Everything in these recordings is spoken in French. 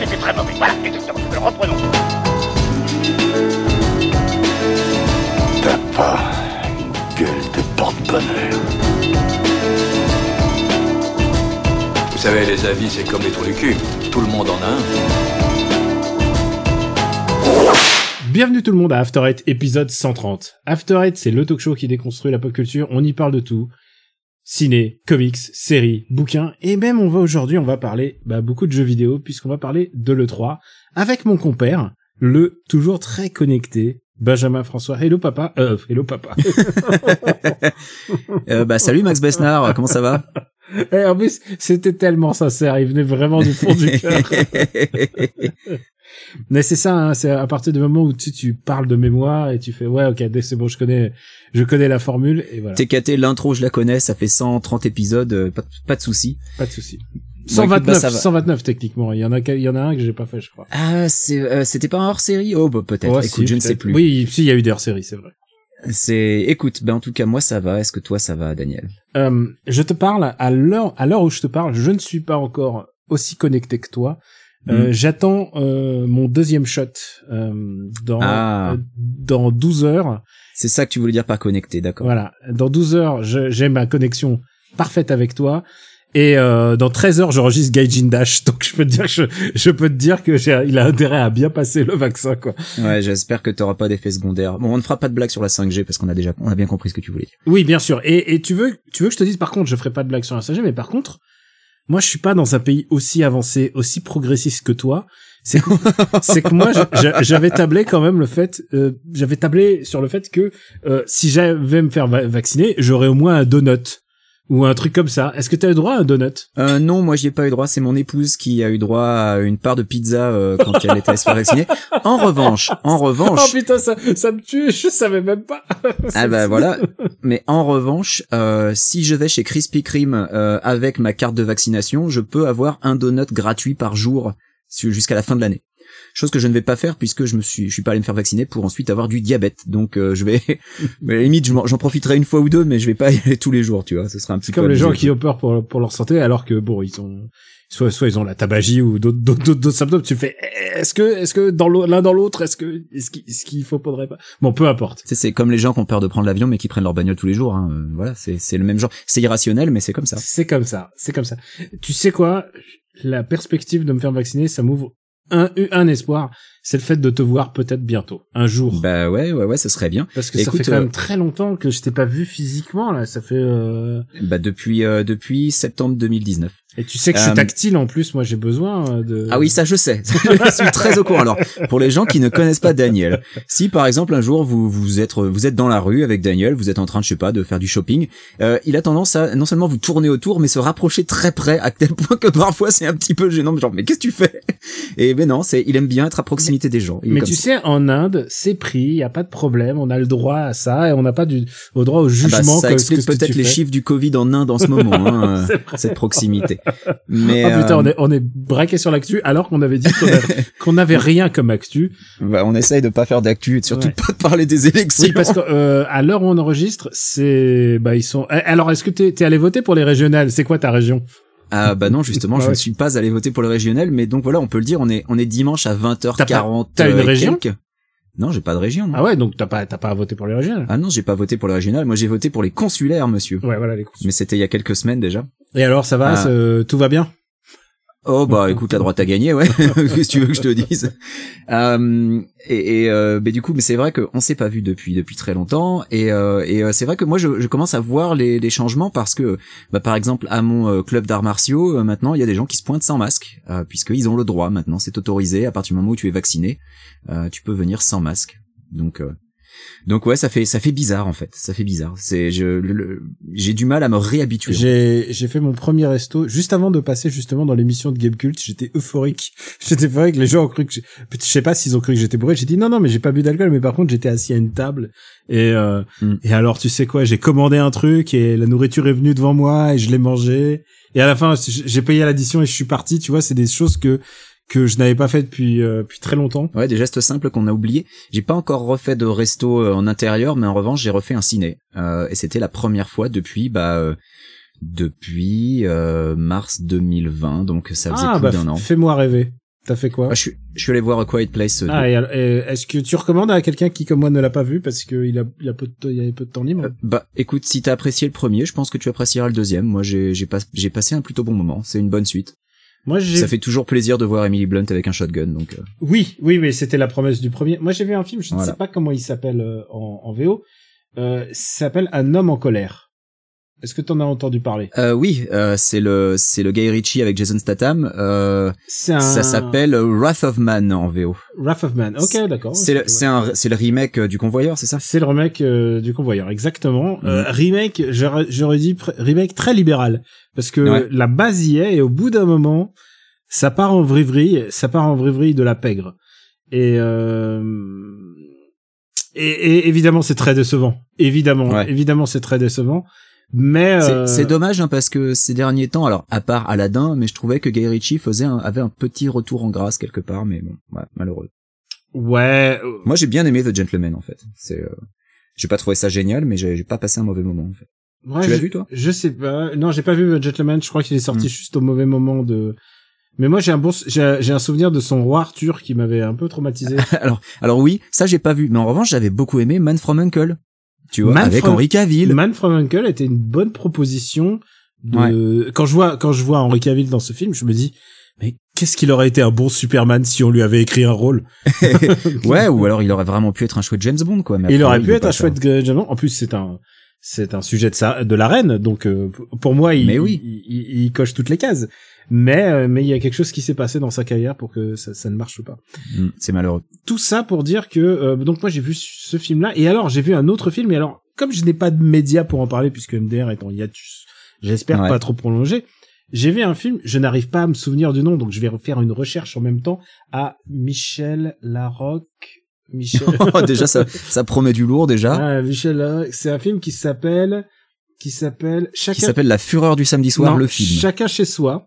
c'était très mauvais. Voilà, exactement. Alors reprenons. T'as pas une gueule de porte-bonheur. Vous savez, les avis, c'est comme les trous du cul. Tout le monde en a un. Bienvenue tout le monde à After Eight, épisode 130. After Eight, c'est le talk show qui déconstruit la pop culture, on y parle de tout. Ciné, comics, séries, bouquins, et même on va aujourd'hui, on va parler bah, beaucoup de jeux vidéo, puisqu'on va parler de l'E3, avec mon compère, le toujours très connecté, Benjamin François. Hello papa, euh, hello papa. Euh, bah salut Max Besnard, comment ça va? Et en plus, c'était tellement sincère, il venait vraiment du fond du cœur. Mais c'est ça, hein, c'est à partir du moment où tu, tu parles de mémoire et tu fais ouais ok c'est bon je connais je connais la formule et voilà. TKT l'intro je la connais, ça fait 130 épisodes, euh, pas, pas de souci. Pas de souci. Bon, écoute, 129, bah, ça va. 129 techniquement. Il y en a, il y en a un que j'ai pas fait, je crois. Ah c'est euh, c'était pas un hors série Oh bah peut-être. Écoute, si, je ne sais plus. Oui, si, il y a eu des hors-séries, c'est vrai. C'est écoute, ben en tout cas moi ça va. Est-ce que toi ça va, Daniel? Euh, je te parle à l'heure, à l'heure où je te parle, je ne suis pas encore aussi connecté que toi. Euh, Mm. J'attends euh, mon deuxième shot euh, dans Ah. dans 12 heures. C'est ça que tu voulais dire par connecté, d'accord Voilà, dans 12 heures, j'ai ma connexion parfaite avec toi. Et euh, dans 13 heures, j'enregistre Gaijin Dash, donc je peux te dire, que je, je peux te dire que j'ai, il a intérêt à bien passer le vaccin, quoi. Ouais, j'espère que t'auras pas d'effet secondaire. Bon, on ne fera pas de blague sur la 5G parce qu'on a déjà, on a bien compris ce que tu voulais dire. Oui, bien sûr. Et, et tu veux, tu veux que je te dise, par contre, je ferai pas de blague sur la 5G, mais par contre, moi, je suis pas dans un pays aussi avancé, aussi progressiste que toi. C'est que, c'est que moi, j'avais tablé quand même le fait, euh, j'avais tablé sur le fait que euh, si j'avais me faire va- vacciner, j'aurais au moins un donut ou un truc comme ça. Est-ce que tu as le droit à un donut? Euh, non, moi j'y ai pas eu droit. C'est mon épouse qui a eu droit à une part de pizza euh, quand elle était allée se faire vacciner. En revanche, en Oh revanche, putain, ça, ça me tue. Je savais même pas. ah bah voilà. Mais en revanche, euh, si je vais chez Krispy Kreme euh, avec ma carte de vaccination, je peux avoir un donut gratuit par jour jusqu'à la fin de l'année. Chose que je ne vais pas faire puisque je me suis, je suis pas allé me faire vacciner pour ensuite avoir du diabète. Donc euh, je vais, mais à la limite, j'en profiterai une fois ou deux, mais je vais pas y aller tous les jours, tu vois. Ce sera un petit peu comme les gens qui ont peur pour, pour leur santé, alors que bon, ils ont soit soit ils ont la tabagie ou d'autres d'autres d'autres- symptômes. Tu fais est-ce que est-ce que dans l'un dans l'autre, est-ce que est-ce qu'il faut faudrait pas? Bon, peu importe. C'est comme les gens qui ont peur de prendre l'avion mais qui prennent leur bagnole tous les jours. Hein. Euh, Voilà, c'est c'est le même genre. C'est irrationnel, mais c'est comme ça. C'est comme ça, c'est comme ça. Tu sais quoi? La perspective de me faire vacciner, ça m'ouvre un un espoir, c'est le fait de te voir peut-être bientôt, un jour. Bah ouais, ouais, ouais, ce serait bien. Parce que ça fait quand euh, même très longtemps que je t'ai pas vu physiquement là. Ça fait euh... Bah depuis euh, depuis septembre 2019. Et tu sais que je suis Euh, tactile en plus. Moi, j'ai besoin euh, de. Ah oui, ça je sais. je suis très au courant. Alors, pour les gens qui ne connaissent pas Daniel, si par exemple un jour vous vous êtes vous êtes dans la rue avec Daniel, vous êtes en train, je sais pas, de faire du shopping, euh, il a tendance à non seulement vous tourner autour, mais se rapprocher très près, à tel point que parfois c'est un petit peu gênant. Genre, mais qu'est-ce que tu fais? Et ben non, c'est il aime bien être à proximité des gens. Il Mais tu ça. sais, en Inde, c'est pris, y a pas de problème, on a le droit à ça et on n'a pas du, au droit au Ah bah, jugement. ça que- explique peut-être les fais. chiffres du Covid en Inde en ce moment, hein, euh, cette proximité. Mais Ah putain, euh, on est, on est braqué sur l'actu alors qu'on avait dit qu'on avait- qu'on n'avait rien comme actu. bah, on essaye de pas faire d'actu et surtout Ouais. pas de parler des élections. Oui, parce que euh, à l'heure où on enregistre, c'est, bah ils sont. Eh, Alors, est-ce que t'es es allé voter pour les régionales? C'est quoi ta région? Ah bah non, justement, je ne suis pas allé voter pour le régional, mais donc voilà, on peut le dire, on est on est dimanche à 20h40. T'as une euh, région? quelques. Non, j'ai pas de région. non. Ah ouais, donc t'as pas t'as pas à voter pour les régionales. Ah non, j'ai pas voté pour le régional, moi j'ai voté pour les consulaires, monsieur. Ouais, voilà les coups. Mais c'était il y a quelques semaines déjà. Et alors, ça va Ah. Tout va bien? Oh bah écoute, la droite a gagné, ouais. Qu'est-ce que tu veux que je te dise? Euh, Et, et euh, bah, du coup, mais c'est vrai qu'on s'est pas vu depuis depuis très longtemps. Et, euh, et euh, c'est vrai que moi, je, je commence à voir les, les changements parce que, bah, par exemple, à mon euh, club d'arts martiaux, euh, maintenant, il y a des gens qui se pointent sans masque, euh, puisqu'ils ont le droit. Maintenant, c'est autorisé à partir du moment où tu es vacciné, euh, tu peux venir sans masque. Donc euh, Donc ouais, ça fait ça fait bizarre en fait. Ça fait bizarre. C'est je j'ai du mal à me réhabituer. J'ai j'ai fait mon premier resto juste avant de passer justement dans l'émission de Game Cult. J'étais euphorique. J'étais euphorique. Les gens ont cru que j'ai- je sais pas s'ils ont cru que j'étais bourré. J'ai dit non non mais j'ai pas bu d'alcool. Mais par contre j'étais assis à une table et euh, Mm. et alors tu sais quoi? J'ai commandé un truc et la nourriture est venue devant moi et je l'ai mangé. Et à la fin j'ai payé l'addition et je suis parti. Tu vois c'est des choses que que je n'avais pas fait depuis euh, depuis très longtemps. Ouais, des gestes simples qu'on a oubliés. J'ai pas encore refait de resto euh, en intérieur, mais en revanche, j'ai refait un ciné. Euh, et c'était la première fois depuis bah euh, depuis euh, mars 2020, donc ça faisait Ah plus bah d'un an. fais-moi rêver. T'as fait quoi Ah, je, suis, je suis allé voir A Quiet Place. euh, Ah, et, et est-ce que tu recommandes à quelqu'un qui, comme moi, ne l'a pas vu parce qu'il a, il a peu de, temps- il avait peu de temps libre Euh, bah, écoute, si t'as apprécié le premier, je pense que tu apprécieras le deuxième. Moi, j'ai j'ai pas, j'ai passé un plutôt bon moment. C'est une bonne suite. Moi. Ça fait toujours plaisir de voir Emily Blunt avec un shotgun. Donc, euh, Oui, oui, mais c'était la promesse du premier. Moi, j'ai vu un film, je ne sais pas comment il s'appelle euh, en, en VO. Euh, s'appelle Un homme en colère. Est-ce que t'en as entendu parler? Euh, oui, euh, c'est le, c'est le Guy Ritchie avec Jason Statham. Euh, un. Ça s'appelle Wrath of Man en VO. Wrath of Man. Ok, d'accord. C'est le, c'est un, c'est le remake euh, du Convoyeur, c'est ça? C'est le remake euh, du convoyeur, exactement. Euh, Mhm. remake, j'aurais dit remake très libéral, parce que Ouais. la base y est, et au bout d'un moment, ça part en vrille, ça part en vrille de la pègre. Et, euh, et, et évidemment, c'est très décevant. Évidemment, Ouais. évidemment, c'est très décevant. Mais C'est- euh, C'est dommage hein, parce que ces derniers temps, alors à part Aladdin, mais je trouvais que Guy Ritchie faisait un, avait un petit retour en grâce quelque part, mais bon, ouais, malheureux. ouais, euh, Moi, j'ai bien aimé The Gentleman en fait. C'est, euh, j'ai pas trouvé ça génial, mais j'ai pas passé un mauvais moment en fait. ouais, tu l'as vu toi? Je sais pas. Non, j'ai pas vu euh, Gentleman. Je crois qu'il est sorti Hmm. juste au mauvais moment de. Mais moi, j'ai un bon, j'ai j'ai un souvenir de son roi Arthur qui m'avait un peu traumatisé. Alors, alors oui, ça j'ai pas vu, mais en revanche, j'avais beaucoup aimé Man from Uncle. Tu vois, Man avec Henry Cavill. Man from Uncle était une bonne proposition. De... Quand je vois quand je vois Henry Cavill dans ce film, je me dis mais qu'est-ce qu'il aurait été un bon Superman si on lui avait écrit un rôle? Ouais, ou alors il aurait vraiment pu être un chouette James Bond quoi. Mais il aurait pu être un chouette James Bond. En plus, c'est un c'est un sujet de ça de la reine, donc euh, pour moi, il, Mais oui. il, il- il coche toutes les cases. Mais euh, mais il y a quelque chose qui s'est passé dans sa carrière pour que ça, ça ne marche pas. Hmm, c'est malheureux. Tout ça pour dire que euh, donc moi j'ai vu ce film-là et alors j'ai vu un autre film et alors comme je n'ai pas de médias pour en parler puisque MDR est en hiatus, j'espère Ouais. pas trop prolonger. J'ai vu un film, je n'arrive pas à me souvenir du nom, donc je vais faire une recherche en même temps à Michel Larocque. Michel. déjà, ça, ça promet du lourd déjà. Ah, Michel. C'est un film qui s'appelle, qui s'appelle Qui Chacun. s'appelle La Fureur du samedi soir, Non, le film. Chacun chez soi.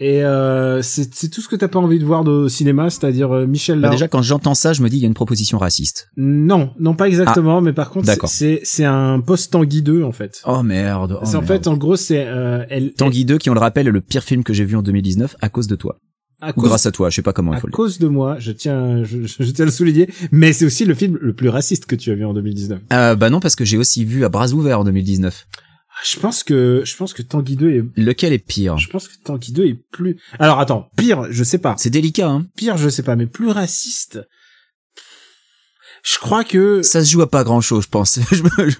Et euh, c'est tout ce que t'as pas envie de voir de cinéma, c'est-à-dire euh, Michel Bah déjà, quand j'entends ça, je me dis il y a une proposition raciste. Non, non pas exactement, mais par contre c'est- Ah, c'est un post Tanguy 2 en fait. Oh merde. oh c'est en merde. fait en gros c'est euh, elle Tanguy 2, qui on le rappelle est le pire film que j'ai vu en 2019 à cause de toi. À cause, grâce à toi, je sais pas comment il à faut le dire. cause de moi, je tiens je, je, tiens à le souligner, mais c'est aussi le film le plus raciste que tu as vu en 2019. Euh, bah non, parce que j'ai aussi vu à bras ouverts en 2019. Ah, Je pense que je pense que Tanguy 2 est Lequel est pire? Je pense que Tanguy 2 est plus Alors attends, pire, je sais pas. C'est délicat, hein. Pire, je sais pas, mais plus raciste. Je crois que Ça se joue à pas grand chose, je pense. je, je-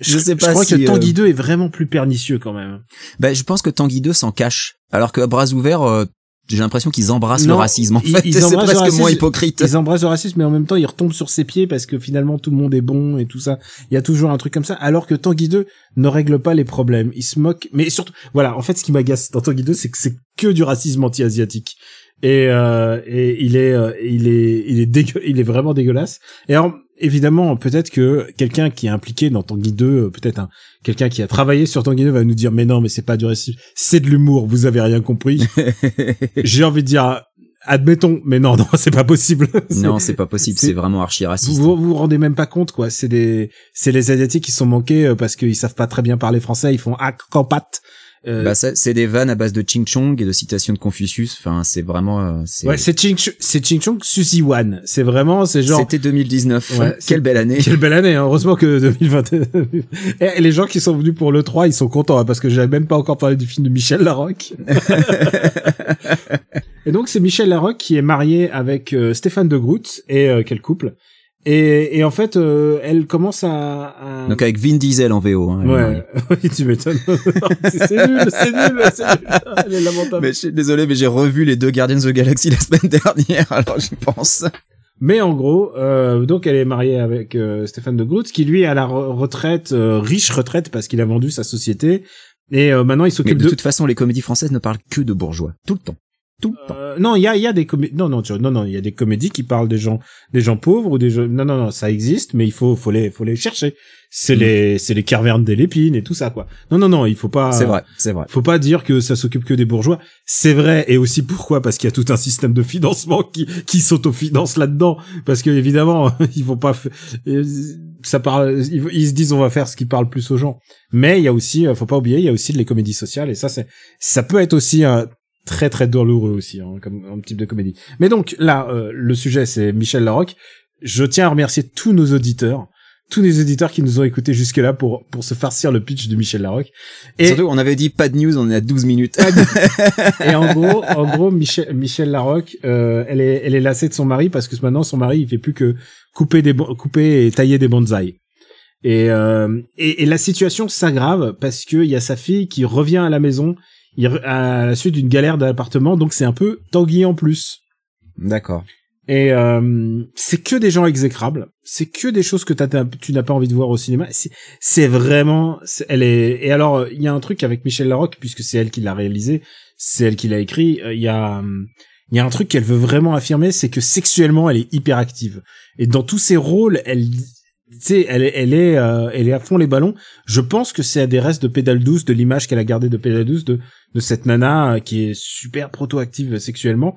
je sais pas Je crois si, que Tanguy euh, 2 est vraiment plus pernicieux quand même. bah, je pense que Tanguy 2 s'en cache. Alors que à bras ouverts, euh, j'ai l'impression qu'ils embrassent le racisme, en ils- fait. ils C'est presque moins hypocrite. Ils embrassent le racisme, mais en même temps, ils retombent sur ses pieds parce que finalement, tout le monde est bon et tout ça. Il y a toujours un truc comme ça. Alors que Tanguy 2 ne règle pas les problèmes. Il se moque. Mais surtout, voilà, en fait, ce qui m'agace dans Tanguy 2, c'est que c'est que du racisme anti-asiatique. Et, euh, et il est, euh, il est, il est dégueu, il est vraiment dégueulasse. Et alors, évidemment, peut-être que quelqu'un qui est impliqué dans Tanguy 2, euh, peut-être un, quelqu'un qui a travaillé sur Tanguy 2 va nous dire, mais non, mais c'est pas du racisme, c'est de l'humour, vous avez rien compris. J'ai envie de dire, admettons, mais non, non, c'est pas possible. non, c'est pas possible. c'est- vraiment archi vous, raciste. vous vous vous rendez même pas compte, quoi. C'est des, c'est les asiatiques qui sont manqués euh, parce qu'ils savent pas très bien parler français. Ils font ah campat. Euh, Bah, ça, c'est des vannes à base de Ching Chong et de citations de Confucius. Enfin, c'est vraiment, euh, c'est, ouais, c'est Ching, Ch- c'est Ching Chong Suzy Wan. C'est vraiment, c'est genre. c'était 2019. Ouais, Quelle belle année. Quelle belle année, hein. heureusement que 2021. et les gens qui sont venus pour le 3, ils sont contents, hein, parce que j'avais même pas encore parlé du film de Michel Larocque. et donc c'est Michel Larocque qui est marié avec euh, Stéphane de Groot, et euh, quel couple? Et, et en fait, euh, elle commence à... à... Donc avec Vin Diesel en VO. Hein, Ouais, oui, tu m'étonnes. c'est nul, c'est nul, c'est nul. Elle est lamentable. Mais je suis désolé, mais j'ai revu les deux Guardians of the Galaxy la semaine dernière, alors j'y pense. Mais en gros, euh, donc elle est mariée avec euh, Stéphane de Groot, qui lui est à la re- retraite, euh, riche retraite, parce qu'il a vendu sa société. Et euh, maintenant, il s'occupe de de... toute façon, les comédies françaises ne parlent que de bourgeois. Tout le temps. Tout le temps. Euh, non, il y a, il y a des comédies. Non, non, tu non, non, il y a des comédies qui parlent des gens, des gens pauvres ou des gens. Non, non, non, ça existe, mais il faut, faut les, faut les chercher. C'est Mm. les, c'est les cavernes des lépines et tout ça, quoi. Non, non, non, il faut pas. C'est vrai, c'est vrai. Faut pas dire que ça s'occupe que des bourgeois. C'est vrai, et aussi pourquoi? Parce qu'il y a tout un système de financement qui, qui s'autofinance là-dedans. Parce que évidemment, ils vont pas. euh, Ça parle. Ils, ils se disent on va faire ce qui parle plus aux gens. Mais il y a aussi, euh, faut pas oublier, il y a aussi les comédies sociales, et ça c'est, ça peut être aussi un très très douloureux aussi, hein, comme un type de comédie. Mais donc là, euh, le sujet c'est Michel Larocque. Je tiens à remercier tous nos auditeurs, tous les auditeurs qui nous ont écoutés jusque là pour pour se farcir le pitch de Michel Larocque. Et Surtout, on avait dit pas de news, on est à 12 minutes. Et en gros, en gros, Michel, Michel Larocque, euh, elle est, elle est lassée de son mari parce que maintenant son mari, il fait plus que couper des, couper et tailler des bonsaïs. Et, euh, et, et la situation s'aggrave parce que il y a sa fille qui revient à la maison il à la suite d'une galère d'appartement, donc c'est un peu Tanguy en plus. D'accord. Et euh, c'est que des gens exécrables, c'est que des choses que tu n'as pas envie de voir au cinéma. C'est- vraiment, elle est. Et alors, il y a un truc avec Michel Larocque puisque c'est elle qui l'a réalisé, c'est elle qui l'a écrit. euh, Il y a, hum, il y a un truc qu'elle veut vraiment affirmer, c'est que sexuellement, elle est hyper active. Et dans tous ses rôles, elle, tu sais, elle, est- elle est, euh, elle est à fond les ballons. Je pense que c'est à des restes de pédale douce, de l'image qu'elle a gardée de pédale douce, de de cette nana euh, qui est super proto-active sexuellement.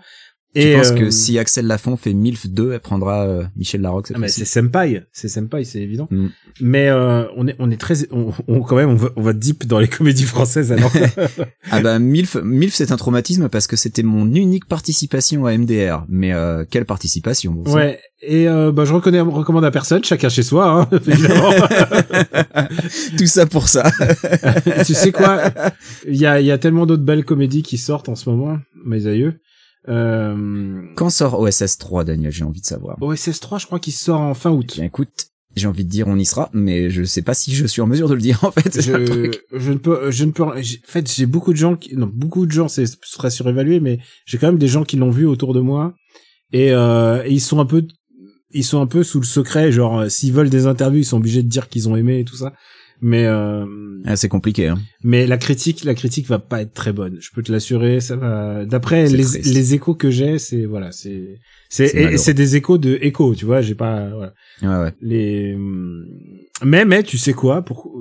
Tu penses euh, que si Axel Lafont fait MILF 2, elle prendra euh, Michel Larocque ah, mais c'est senpai, c'est senpai, c'est évident. Mm. Mais euh, on est on est très on, on- quand même on va on va deep dans les comédies françaises alors. Ah bah MILF, MILF c'est un traumatisme parce que c'était mon unique participation à MDR. Mais euh, quelle participation bon ouais. Et euh, bah je reconnais recommande à personne, chacun chez soi hein, évidemment. Tout ça pour ça. tu sais quoi? Il y a il y a tellement d'autres belles comédies qui sortent en ce moment, mes aïeux. Euh, Quand sort OSS 3, Daniel? J'ai envie de savoir. OSS 3, je crois qu'il sort en fin août. Bien écoute, j'ai envie de dire on y sera, mais je sais pas si je suis en mesure de le dire en fait. je, je ne peux, je ne peux, en fait, j'ai beaucoup de gens qui, non, beaucoup de gens, c'est, ce serait surévalué, mais j'ai quand même des gens qui l'ont vu autour de moi, et, euh, et ils sont un peu, ils sont un peu sous le secret, genre, euh, s'ils veulent des interviews, ils sont obligés de dire qu'ils ont aimé et tout ça. Mais, euh, Ah, c'est compliqué. Hein. mais la critique, la critique va pas être très bonne. Je peux te l'assurer, ça va, d'après les, les échos que j'ai, c'est, voilà, c'est, c'est, C'est des échos de échos, tu vois, j'ai pas, voilà Ouais, ouais. les mais mais tu sais quoi pour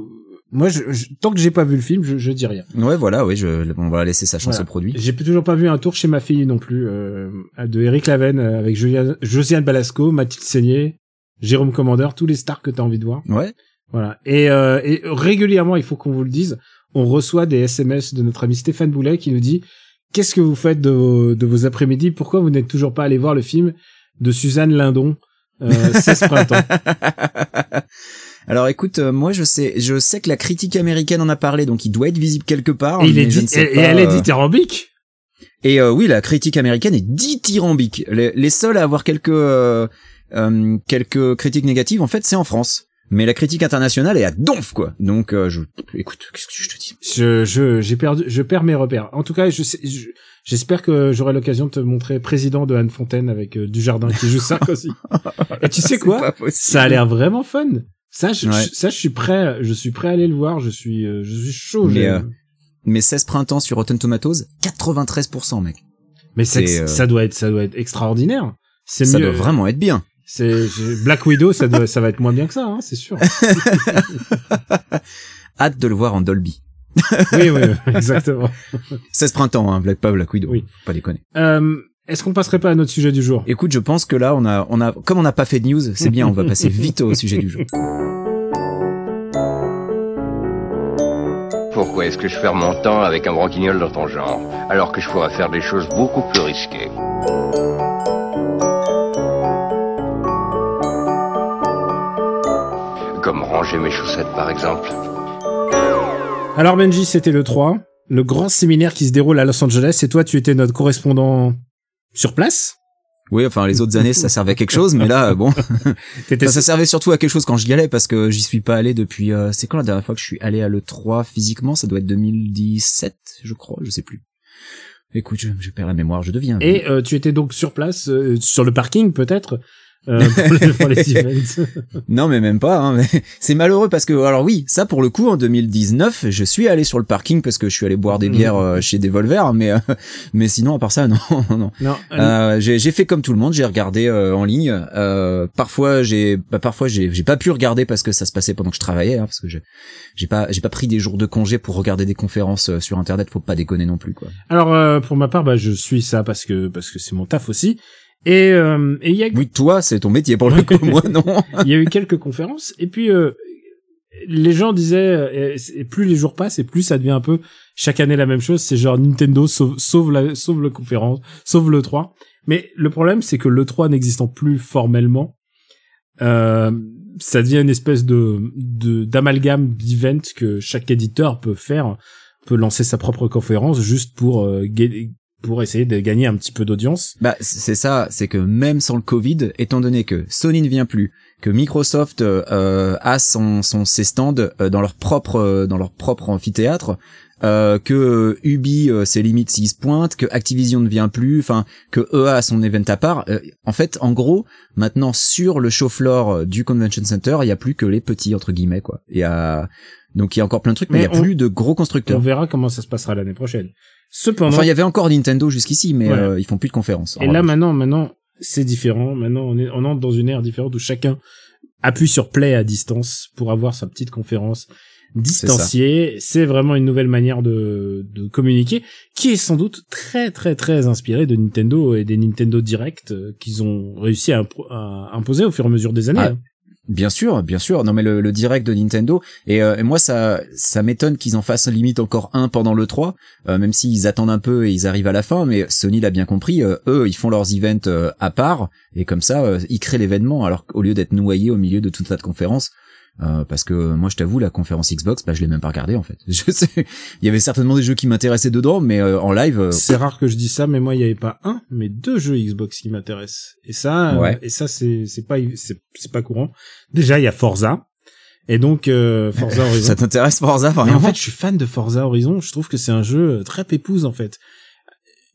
moi je, je- tant que j'ai pas vu le film je, je dis rien Ouais, voilà, oui, je, on va laisser sa chance Voilà. au produit. j'ai toujours pas vu un tour chez ma fille non plus euh, de Eric Laven euh, avec Julia, Josiane Balasco Mathilde Seigné Jérôme Commandeur tous les stars que t'as envie de voir Ouais. Voilà et, euh, et régulièrement il faut qu'on vous le dise on reçoit des SMS de notre ami Stéphane Boulet qui nous dit qu'est-ce que vous faites de vos, de vos après-midi? Pourquoi vous n'êtes toujours pas allé voir le film de Suzanne Lindon euh, 16 printemps Alors écoute, euh, moi je sais, je sais que la critique américaine en a parlé, donc il doit être visible quelque part. et, il est dit, et, et elle est euh, dithyrambique Et euh, oui, la critique américaine est dithyrambique. Les, les seuls à avoir quelques euh, quelques critiques négatives, en fait, c'est en France. Mais la critique internationale est à donf quoi. Donc euh, je écoute, qu'est-ce que je te dis? Je je j'ai perdu je perds mes repères. En tout cas, je j'espère que j'aurai l'occasion de te montrer président de Anne Fontaine avec euh, Dujardin qui joue Sarkozy. Et tu sais quoi? Ça a l'air vraiment fun. Ça je, Ouais. je- ça je suis prêt je suis prêt à aller le voir, je suis euh, je suis chaud. Mais, euh, Mais 16 printemps sur Rotten Tomatoes, 93% mec. Mais c'est, euh, ça doit être ça doit être extraordinaire. C'est Ça mieux. doit vraiment être bien. C'est Black Widow ça doit ça va être moins bien que ça hein, c'est sûr. Hâte de le voir en Dolby. oui oui, exactement. 16 printemps, hein, Black pas Black Widow. Oui. Faut Pas déconner. Euh, est-ce qu'on passerait pas à notre sujet du jour? Écoute, je pense que là, on a, on a, comme on n'a pas fait de news, c'est bien, on va passer vite au sujet du jour. Pourquoi est-ce que je perds mon temps avec un branquignol dans ton genre, alors que je pourrais faire des choses beaucoup plus risquées? Mes chaussettes par exemple. Alors Benji, c'était le 3, le grand séminaire qui se déroule à Los Angeles, et toi tu étais notre correspondant sur place? Oui, enfin, les autres années, ça servait à quelque chose, mais là, bon, T'étais Enfin, ça servait surtout à quelque chose quand j'y allais, parce que j'y suis pas allé depuis, euh, c'est quand la dernière fois que je suis allé à l'E3 physiquement? Ça doit être 2017, je crois, je sais plus. Écoute, je, je perds la mémoire, je deviens. Et euh, tu étais donc sur place, euh, sur le parking peut-être, euh, pour, les, pour les events. Non, mais même pas. Hein, c'est malheureux parce que, alors oui, ça pour le coup, en 2019, je suis allé sur le parking parce que je suis allé boire des Mhm. bières euh, chez Devolver, mais euh, mais sinon à part ça, non, non. Non, j'ai j'ai fait comme tout le monde, j'ai regardé en ligne. Euh, parfois j'ai bah, parfois j'ai j'ai pas pu regarder parce que ça se passait pendant que je travaillais, hein, parce que je- j'ai pas j'ai pas pris des jours de congé pour regarder des conférences sur internet. Faut pas déconner non plus quoi. alors euh, pour ma part, bah, je suis ça parce que parce que c'est mon taf aussi. Et euh, et il y a Oui, toi c'est ton métier pour le coup, moi non. il y a eu quelques conférences et puis euh, les gens disaient, euh, et, et plus les jours passent et plus ça devient un peu chaque année la même chose. C'est genre Nintendo sauve, sauve la, sauve le conférence, sauve le 3. Mais le problème, c'est que le 3 n'existant plus formellement, euh, ça devient une espèce de de- d'amalgame d'event que chaque éditeur peut faire, peut lancer sa propre conférence juste pour euh, pour essayer de gagner un petit peu d'audience. Bah c'est ça, c'est que même sans le Covid, étant donné que Sony ne vient plus, que Microsoft euh, a son, son ses stands euh, dans leur propre euh, dans leur propre amphithéâtre, euh, que Ubi euh, ses limites s'il se pointe, que Activision ne vient plus, enfin que EA a son event à part. euh, en fait, en gros, maintenant sur le show floor euh, du convention center, il y a plus que les petits entre guillemets quoi. Il y a donc il y a encore plein de trucs, mais, Mais il y a on- plus de gros On constructeurs. verra comment ça se passera l'année prochaine. Cependant, Enfin, il y avait encore Nintendo jusqu'ici, mais Ouais. euh, ils font plus de conférences. Et là revanche. maintenant, maintenant, c'est différent. Maintenant, on est, on entre dans une ère différente où chacun appuie sur play à distance pour avoir sa petite conférence distanciée. C'est vraiment une nouvelle manière de, de communiquer qui est sans doute très, très, très inspirée de Nintendo et des Nintendo Direct euh, qu'ils ont réussi à imposer au fur et à mesure des années. Ah, hein. Bien sûr, bien sûr. Non mais le, direct de Nintendo et, euh, et moi ça ça m'étonne qu'ils en fassent limite encore un pendant le 3, euh, même s'ils attendent un peu et ils arrivent à la fin. Mais Sony l'a bien compris. euh, eux, ils font leurs events euh, à part et comme ça, ils créent l'événement. Alors qu'au lieu d'être noyés au milieu de toute cette conférence. Euh, parce que moi je t'avoue la conférence Xbox bah je l'ai même pas regardée en fait je sais il y avait certainement des jeux qui m'intéressaient dedans mais euh, en live euh, C'est rare que je dise ça, mais moi, il n'y avait pas un, mais deux jeux Xbox qui m'intéressent. Et ça, euh, Ouais. et ça, c'est, c'est pas, c'est, c'est pas courant. Déjà, il y a Forza. Et donc, euh, Forza Horizon. ça t'intéresse Forza vraiment en fait, je suis fan de Forza Horizon. Je trouve que c'est un jeu euh, très pépouze, en fait.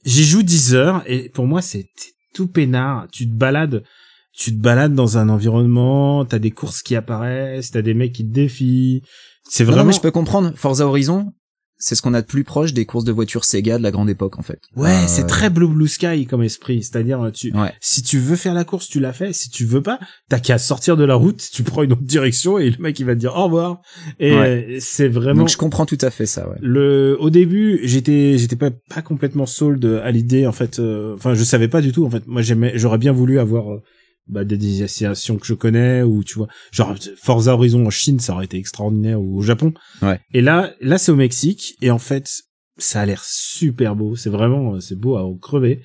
J'y joue 10 heures et pour moi, c'est tout peinard. Tu te balades, tu te balades dans un environnement, t'as des courses qui apparaissent, t'as des mecs qui te défient. C'est Non, non, vraiment... mais je peux comprendre Forza Horizon c'est ce qu'on a de plus proche des courses de voitures Sega de la grande époque en fait Ouais, Euh, c'est très blue blue sky comme esprit. C'est-à-dire, tu, ouais si tu veux faire la course, tu la fais. Si tu veux pas, t'as qu'à sortir de la route, tu prends une autre direction et le mec il va te dire au revoir. Et Ouais. c'est vraiment. Donc je comprends tout à fait ça, ouais. Le, au début, j'étais, j'étais pas, pas complètement sold à l'idée, en fait, euh, enfin, je savais pas du tout, en fait. Moi, j'aimais, j'aurais bien voulu avoir, euh, bah, des destinations que je connais, ou, tu vois, genre, Forza Horizon en Chine, ça aurait été extraordinaire, ou au Japon. Ouais. Et là, là, c'est au Mexique, et en fait, ça a l'air super beau, c'est vraiment, euh, c'est beau à en crever.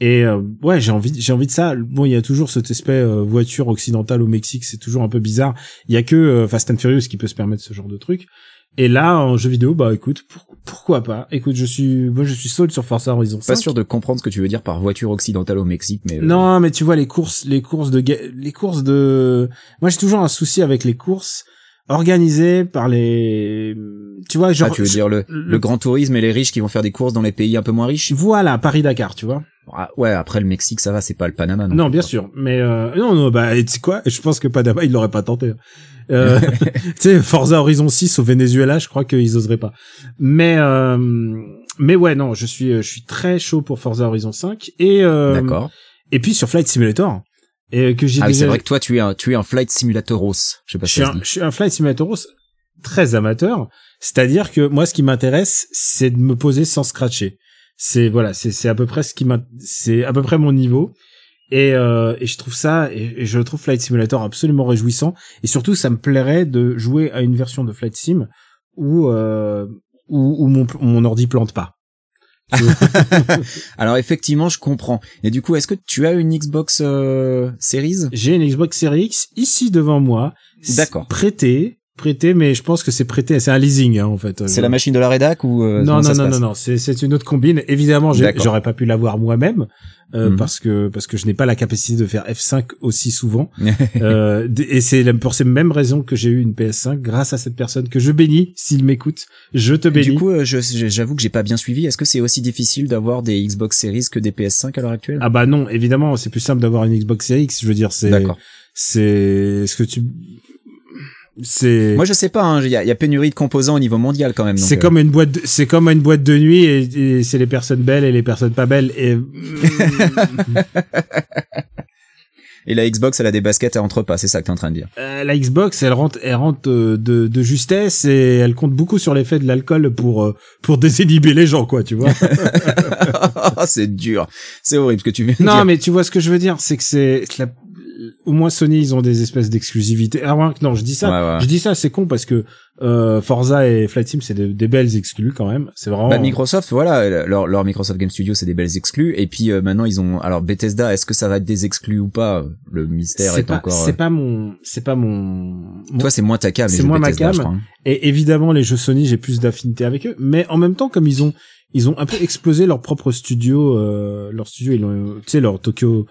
Et euh, ouais, j'ai envie, j'ai envie de ça. Bon, il y a toujours cet aspect euh, voiture occidentale au Mexique, c'est toujours un peu bizarre. Il y a que euh, Fast and Furious qui peut se permettre ce genre de truc. Et là, en jeu vidéo, bah écoute, pour- pourquoi pas? Écoute, je suis, moi, je suis sold sur Forza Horizon 5. Pas sûr de comprendre ce que tu veux dire par voiture occidentale au Mexique, mais euh, Non, mais tu vois les courses, les courses de, les courses de. Moi, j'ai toujours un souci avec les courses organisées par les. Tu vois, genre. ah, tu veux dire le, le- le grand tourisme et les riches qui vont faire des courses dans les pays un peu moins riches? Voilà, Paris Dakar, tu vois. Ah, Ouais, après le Mexique, ça va, c'est pas le Panama. Non, Non, bien sûr, mais euh, non, non, bah, tu sais quoi Je pense que Panama, il l'aurait pas tenté. Euh, tu sais, Forza Horizon 6 au Venezuela, je crois qu'ils oseraient pas. Mais, euh, mais ouais, non, je suis, je suis très chaud pour Forza Horizon 5 et euh, D'accord. et puis sur Flight Simulator et que j'ai Ah oui, c'est vrai que toi, tu es un, tu es un flight simulatoros. Je sais pas je si suis un, je suis un Flight Simulator très amateur, c'est-à-dire que moi, ce qui m'intéresse, c'est de me poser sans scratcher. C'est voilà, c'est c'est à peu près ce qui m'a, c'est à peu près mon niveau. Et, euh, et je trouve ça, et, et je trouve Flight Simulator absolument réjouissant. Et surtout, ça me plairait de jouer à une version de Flight Sim où euh, où, où mon mon ordi plante pas. Alors effectivement, je comprends. Et du coup, est-ce que tu as une Xbox euh, Series? J'ai une Xbox Series X ici devant moi. D'accord. Prêtée, prêtée, mais je pense que c'est prêté, c'est un leasing hein, en fait. C'est la machine de la rédac ou euh, non, non, non, passe non, non, c'est c'est une autre combine. Évidemment, j'aurais pas pu l'avoir moi-même euh, Mhm. parce que parce que je n'ai pas la capacité de faire F5 aussi souvent. euh, et c'est pour ces mêmes raisons que j'ai eu une PS5 grâce à cette personne que je bénis s'il m'écoute. Je te bénis. Du coup, euh, j'avoue que j'ai pas bien suivi. Est-ce que c'est aussi difficile d'avoir des Xbox Series que des PS5 à l'heure actuelle? Ah bah non, évidemment, c'est plus simple d'avoir une Xbox Series X. Je veux dire, c'est c'est ce que tu c'est Moi, je sais pas. hein, Il y, a, il y a pénurie de composants au niveau mondial quand même. c'est euh, comme une boîte de- c'est comme une boîte de nuit et, et c'est les personnes belles et les personnes pas belles et Et la Xbox, elle a des baskets à entrepas. C'est ça que t'es en train de dire. Euh, la Xbox, elle rentre, elle rentre euh, de, de justesse et elle compte beaucoup sur l'effet de l'alcool pour euh, pour désinhiber les gens, quoi, tu vois. c'est dur. C'est horrible ce que tu viens de non, dire. mais tu vois ce que je veux dire, c'est que c'est la, au moins Sony ils ont des espèces d'exclusivité. Ah ouais, non, je dis ça, Ouais, ouais. je dis ça, c'est con parce que euh, Forza et Flight Sim c'est des, des belles exclus quand même. C'est vraiment. Bah, Microsoft, voilà, leur, leur Microsoft Game Studio, c'est des belles exclus. Et puis euh, maintenant, ils ont. Alors Bethesda, est-ce que ça va être des exclus ou pas? Le mystère c'est est pas, encore. c'est euh, pas mon, c'est pas mon. mon- Toi, c'est moins ta cam. c'est moins ma Bethesda, cam. je crois, hein. Et évidemment, les jeux Sony, j'ai plus d'affinité avec eux. Mais en même temps, comme ils ont, ils ont un peu explosé leur propre studio, euh, leur studio, ils ont, tu sais, leur Tokyo,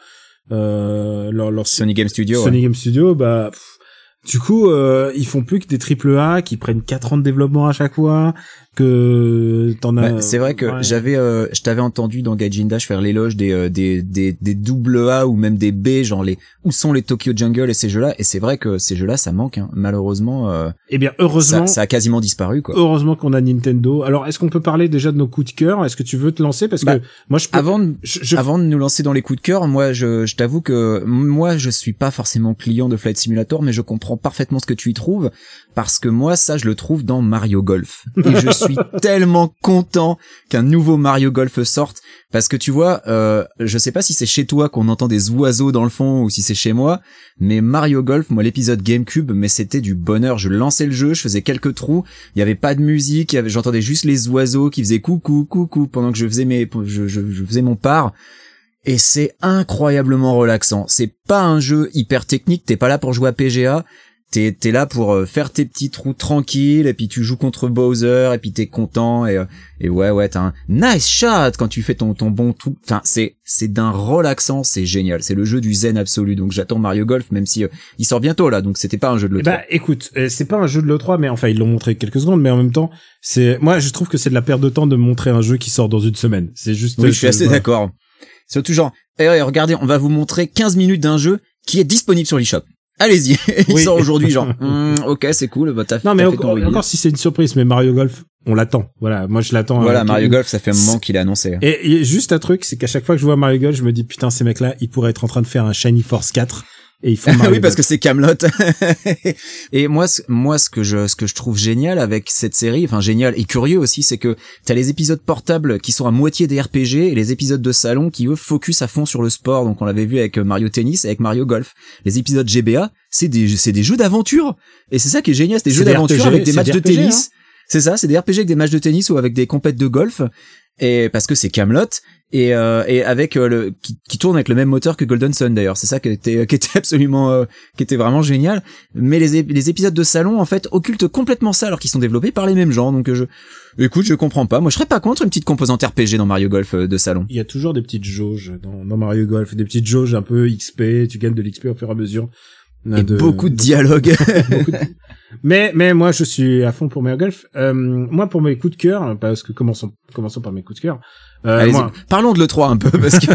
euh, leur, leur Sony Game Studio. Sony ouais. Game Studio, bah, pff, du coup, euh, ils font plus que des triple A qui prennent 4 ans de développement à chaque fois, que t'en as. Bah, c'est vrai que ouais. j'avais, euh, je t'avais entendu dans Gaijin Dash faire l'éloge des, euh, des des des double A ou même des B, genre les où sont les Tokyo Jungle et ces jeux-là. Et c'est vrai que ces jeux-là, ça manque. Hein. Malheureusement, euh, Eh bien, heureusement, ça, ça a quasiment disparu quoi. heureusement qu'on a Nintendo. Alors, est-ce qu'on peut parler déjà de nos coups de cœur? Est-ce que tu veux te lancer? Parce Bah, que moi, je peux. Avant de, je, je- avant de nous lancer dans les coups de cœur, moi, je, je t'avoue que moi, je suis pas forcément client de Flight Simulator, mais je comprends parfaitement ce que tu y trouves parce que moi, ça, je le trouve dans Mario Golf. Et je suis tellement content qu'un nouveau Mario Golf sorte parce que tu vois, euh, je sais pas si c'est chez toi qu'on entend des oiseaux dans le fond ou si c'est chez moi, mais Mario Golf, moi, l'épisode GameCube, mais c'était du bonheur. Je lançais le jeu, je faisais quelques trous, il y avait pas de musique, j'entendais juste les oiseaux qui faisaient coucou, coucou pendant que je faisais mes, je, je, je faisais mon part. Et c'est incroyablement relaxant. C'est pas un jeu hyper technique, t'es pas là pour jouer à PGA, t'es, t'es là pour euh, faire tes petits trous tranquilles, et puis tu joues contre Bowser, et puis t'es content, et, euh, et ouais, ouais, t'as un nice shot quand tu fais ton, ton bon tout. Enfin, c'est, c'est d'un relaxant, c'est génial. C'est le jeu du zen absolu, donc j'attends Mario Golf, même si euh, il sort bientôt là, donc c'était pas un jeu de Eh l'E3. Bah écoute, euh, c'est pas un jeu de l'E3, mais enfin ils l'ont montré quelques secondes, mais en même temps, c'est moi je trouve que c'est de la perte de temps de montrer un jeu qui sort dans une semaine. C'est juste. Oui, euh, je suis assez voilà. d'accord. Surtout genre, eh, ouais, regardez, on va vous montrer 15 minutes d'un jeu qui est disponible sur l'eShop. Allez-y, il Oui. sort aujourd'hui, genre, Hmm, ok, c'est cool, bah t'as Non mais t'as fait encore, ton encore si c'est une surprise, mais Mario Golf, on l'attend. Voilà, moi je l'attends. Voilà, avec- Mario Golf, ça fait un moment qu'il est annoncé. Et, et juste un truc, c'est qu'à chaque fois que je vois Mario Golf, je me dis putain ces mecs-là, ils pourraient être en train de faire un Shiny Force 4 et ils font oui, parce que c'est Camelot. et moi, ce- moi, ce que je, ce que je trouve génial avec cette série, enfin génial et curieux aussi, c'est que t'as les épisodes portables qui sont à moitié des RPG et les épisodes de salon qui eux focus à fond sur le sport. Donc on l'avait vu avec Mario Tennis et avec Mario Golf. Les épisodes GBA, c'est des, c'est des jeux d'aventure. Et c'est ça qui est génial, c'est des jeux d'aventure avec des matchs des de tennis. C'est ça, c'est des RPG avec des matchs de tennis ou avec des compètes de golf. Et parce que c'est Camelot et, euh, et avec euh, le qui, qui tourne avec le même moteur que Golden Sun d'ailleurs. C'est ça qui était qui était absolument euh, qui était vraiment génial. Mais les, les épisodes de salon en fait occultent complètement ça alors qu'ils sont développés par les mêmes gens. Donc euh, je écoute, je comprends pas. Moi, je serais pas contre une petite composante RPG dans Mario Golf euh, de salon. Il y a toujours des petites jauges dans, dans Mario Golf, des petites jauges un peu XP. Tu gagnes de l'XP au fur et à mesure. Et beaucoup de dialogues. beaucoup de- Mais mais moi je suis à fond pour Mario Golf. Euh, moi pour mes coups de cœur, parce que commençons commençons par mes coups de cœur. Euh, moi, Parlons de l'E3 un peu parce que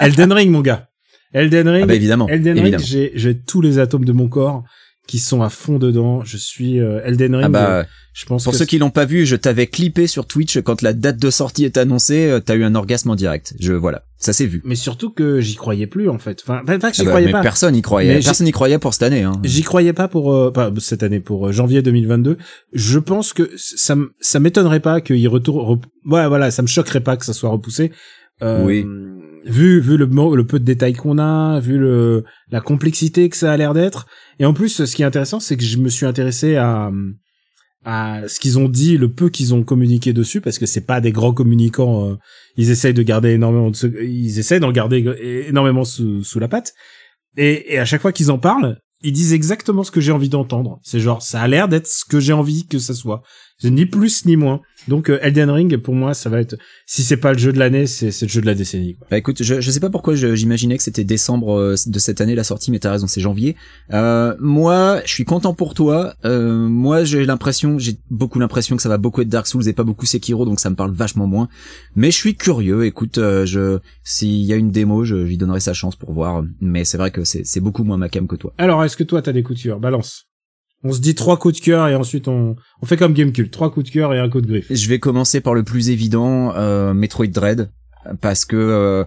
Elden Ring mon gars. Elden Ring. ah bah évidemment, Elden Ring, évidemment. j'ai j'ai tous les atomes de mon corps qui sont à fond dedans. Je suis euh, Elden Ring. Ah bah euh, je pense pour que ceux qui l'ont pas vu, je t'avais clippé sur Twitch quand la date de sortie est annoncée, t'as eu un orgasme en direct. Je voilà, ça s'est vu. mais surtout que j'y croyais plus en fait. Enfin, pas, que j'y Ah bah, croyais mais pas. personne n'y croyait. Mais Personne n'y croyait pour cette année. Hein. J'y croyais pas pour euh, pas cette année pour euh, janvier 2022. Je pense que ça ça m'étonnerait pas qu'il retourne rep- ouais voilà, ça me choquerait pas que ça soit repoussé. Euh, Oui. Vu vu le le peu de détails qu'on a, vu le la complexité que ça a l'air d'être et en plus ce qui est intéressant c'est que je me suis intéressé à à ce qu'ils ont dit, le peu qu'ils ont communiqué dessus, parce que c'est pas des grands communicants. euh, ils essayent de garder énormément de, ils essayent d'en garder énormément sous, sous la patte. Et, et à chaque fois qu'ils en parlent, ils disent exactement ce que j'ai envie d'entendre. C'est genre, ça a l'air d'être ce que j'ai envie que ça soit. Ni plus ni moins. Donc euh, Elden Ring, pour moi, ça va être, si c'est pas le jeu de l'année, c'est le jeu de la décennie. Quoi. Bah écoute, je, je sais pas pourquoi j'imaginais que c'était décembre euh, de cette année la sortie, mais t'as raison, c'est janvier. Euh, moi, je suis content pour toi. Euh, moi, j'ai l'impression, j'ai beaucoup l'impression que ça va beaucoup être Dark Souls et pas beaucoup Sekiro, donc ça me parle vachement moins. Mais je suis curieux. Écoute, euh, je s'il y a une démo, je, lui donnerai sa chance pour voir. Mais c'est vrai que c'est c'est beaucoup moins ma cam que toi. Alors, est-ce que toi, t'as des cœur Balance. On se dit trois coups de cœur et ensuite on, on fait comme Gamecube, trois coups de cœur et un coup de griffe. Je vais commencer par le plus évident, euh, Metroid Dread, parce que euh,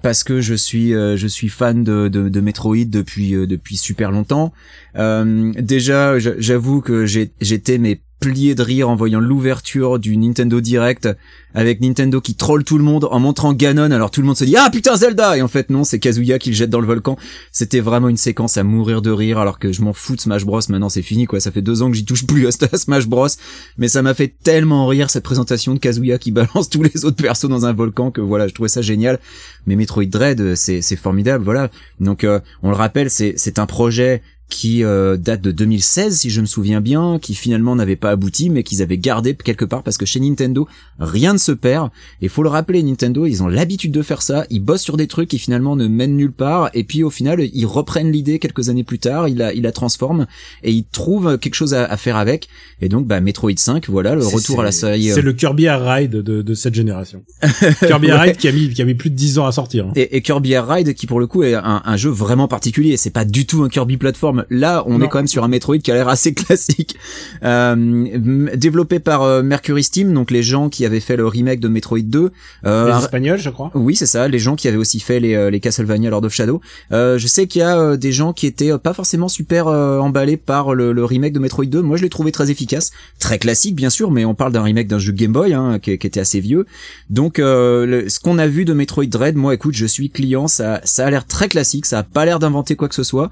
parce que je suis euh, je suis fan de, de, de Metroid depuis euh, depuis super longtemps. Euh, déjà, j'avoue que j'ai- j'étais mais plié de rire en voyant l'ouverture du Nintendo Direct avec Nintendo qui troll tout le monde en montrant Ganon. Alors tout le monde se dit ah putain Zelda et en fait non, c'est Kazuya qui le jette dans le volcan. C'était vraiment une séquence à mourir de rire alors que je m'en fous de Smash Bros. Maintenant c'est fini quoi. Ça fait deux ans que j'y touche plus à Smash Bros. Mais ça m'a fait tellement rire cette présentation de Kazuya qui balance tous les autres persos dans un volcan que voilà, je trouvais ça génial. Mais Metroid Dread, c'est formidable, voilà. Donc euh, on le rappelle, c'est un projet qui euh, date de 2016 si je me souviens bien, qui finalement n'avait pas abouti mais qu'ils avaient gardé quelque part parce que chez Nintendo rien ne se perd et faut le rappeler Nintendo ils ont l'habitude de faire ça, ils bossent sur des trucs qui finalement ne mènent nulle part et puis au final ils reprennent l'idée quelques années plus tard, ils la, ils la transforment et ils trouvent quelque chose à, faire avec et donc bah Metroid 5 voilà le retour à la série. C'est euh, le Kirby Air Ride de, de cette génération. Kirby Air Ride qui a mis qui a mis plus de 10 ans à sortir. Hein. Et, et, Kirby Air Ride qui pour le coup est un, un jeu vraiment particulier, c'est pas du tout un Kirby plateforme Là, on est quand même sur un Metroid qui a l'air assez classique. Euh, développé par euh, Mercury Steam, donc les gens qui avaient fait le remake de Metroid 2. Euh, les Espagnols, je crois. Oui, c'est ça. Les gens qui avaient aussi fait les, euh, les Castlevania Lord of Shadow. je sais qu'il y a des gens qui étaient pas forcément super emballés par le, remake de Metroid 2. Moi, je l'ai trouvé très efficace, très classique bien sûr, mais on parle d'un remake d'un jeu Game Boy hein, qui, qui, était assez vieux. Donc, ce qu'on a vu de Metroid Dread, moi, écoute, je suis client. Ça, ça a l'air très classique. Ça a pas l'air d'inventer quoi que ce soit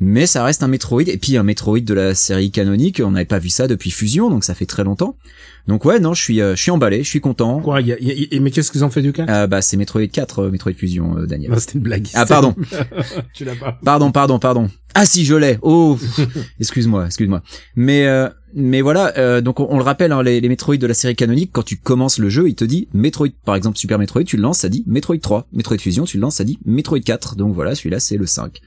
mais ça reste un Metroid et puis un Metroid de la série canonique on n'avait pas vu ça depuis Fusion donc ça fait très longtemps. Donc ouais non je suis euh, je suis emballé je suis content. Quoi y a, y mais qu'est-ce qu'ils ont fait du 4 euh, bah c'est Metroid 4 euh, Metroid Fusion euh, Daniel. Non, c'était une blague. Ah pardon. Tu l'as pas. Pardon pardon pardon. Ah si je l'ai. Oh excuse-moi excuse-moi. Mais mais voilà, donc on, le rappelle, hein, les, les Metroid de la série canonique, quand tu commences le jeu, il te dit Metroid, par exemple Super Metroid, tu le lances, ça dit Metroid 3. Metroid Fusion, tu le lances, ça dit Metroid 4. Donc voilà, celui-là c'est le 5.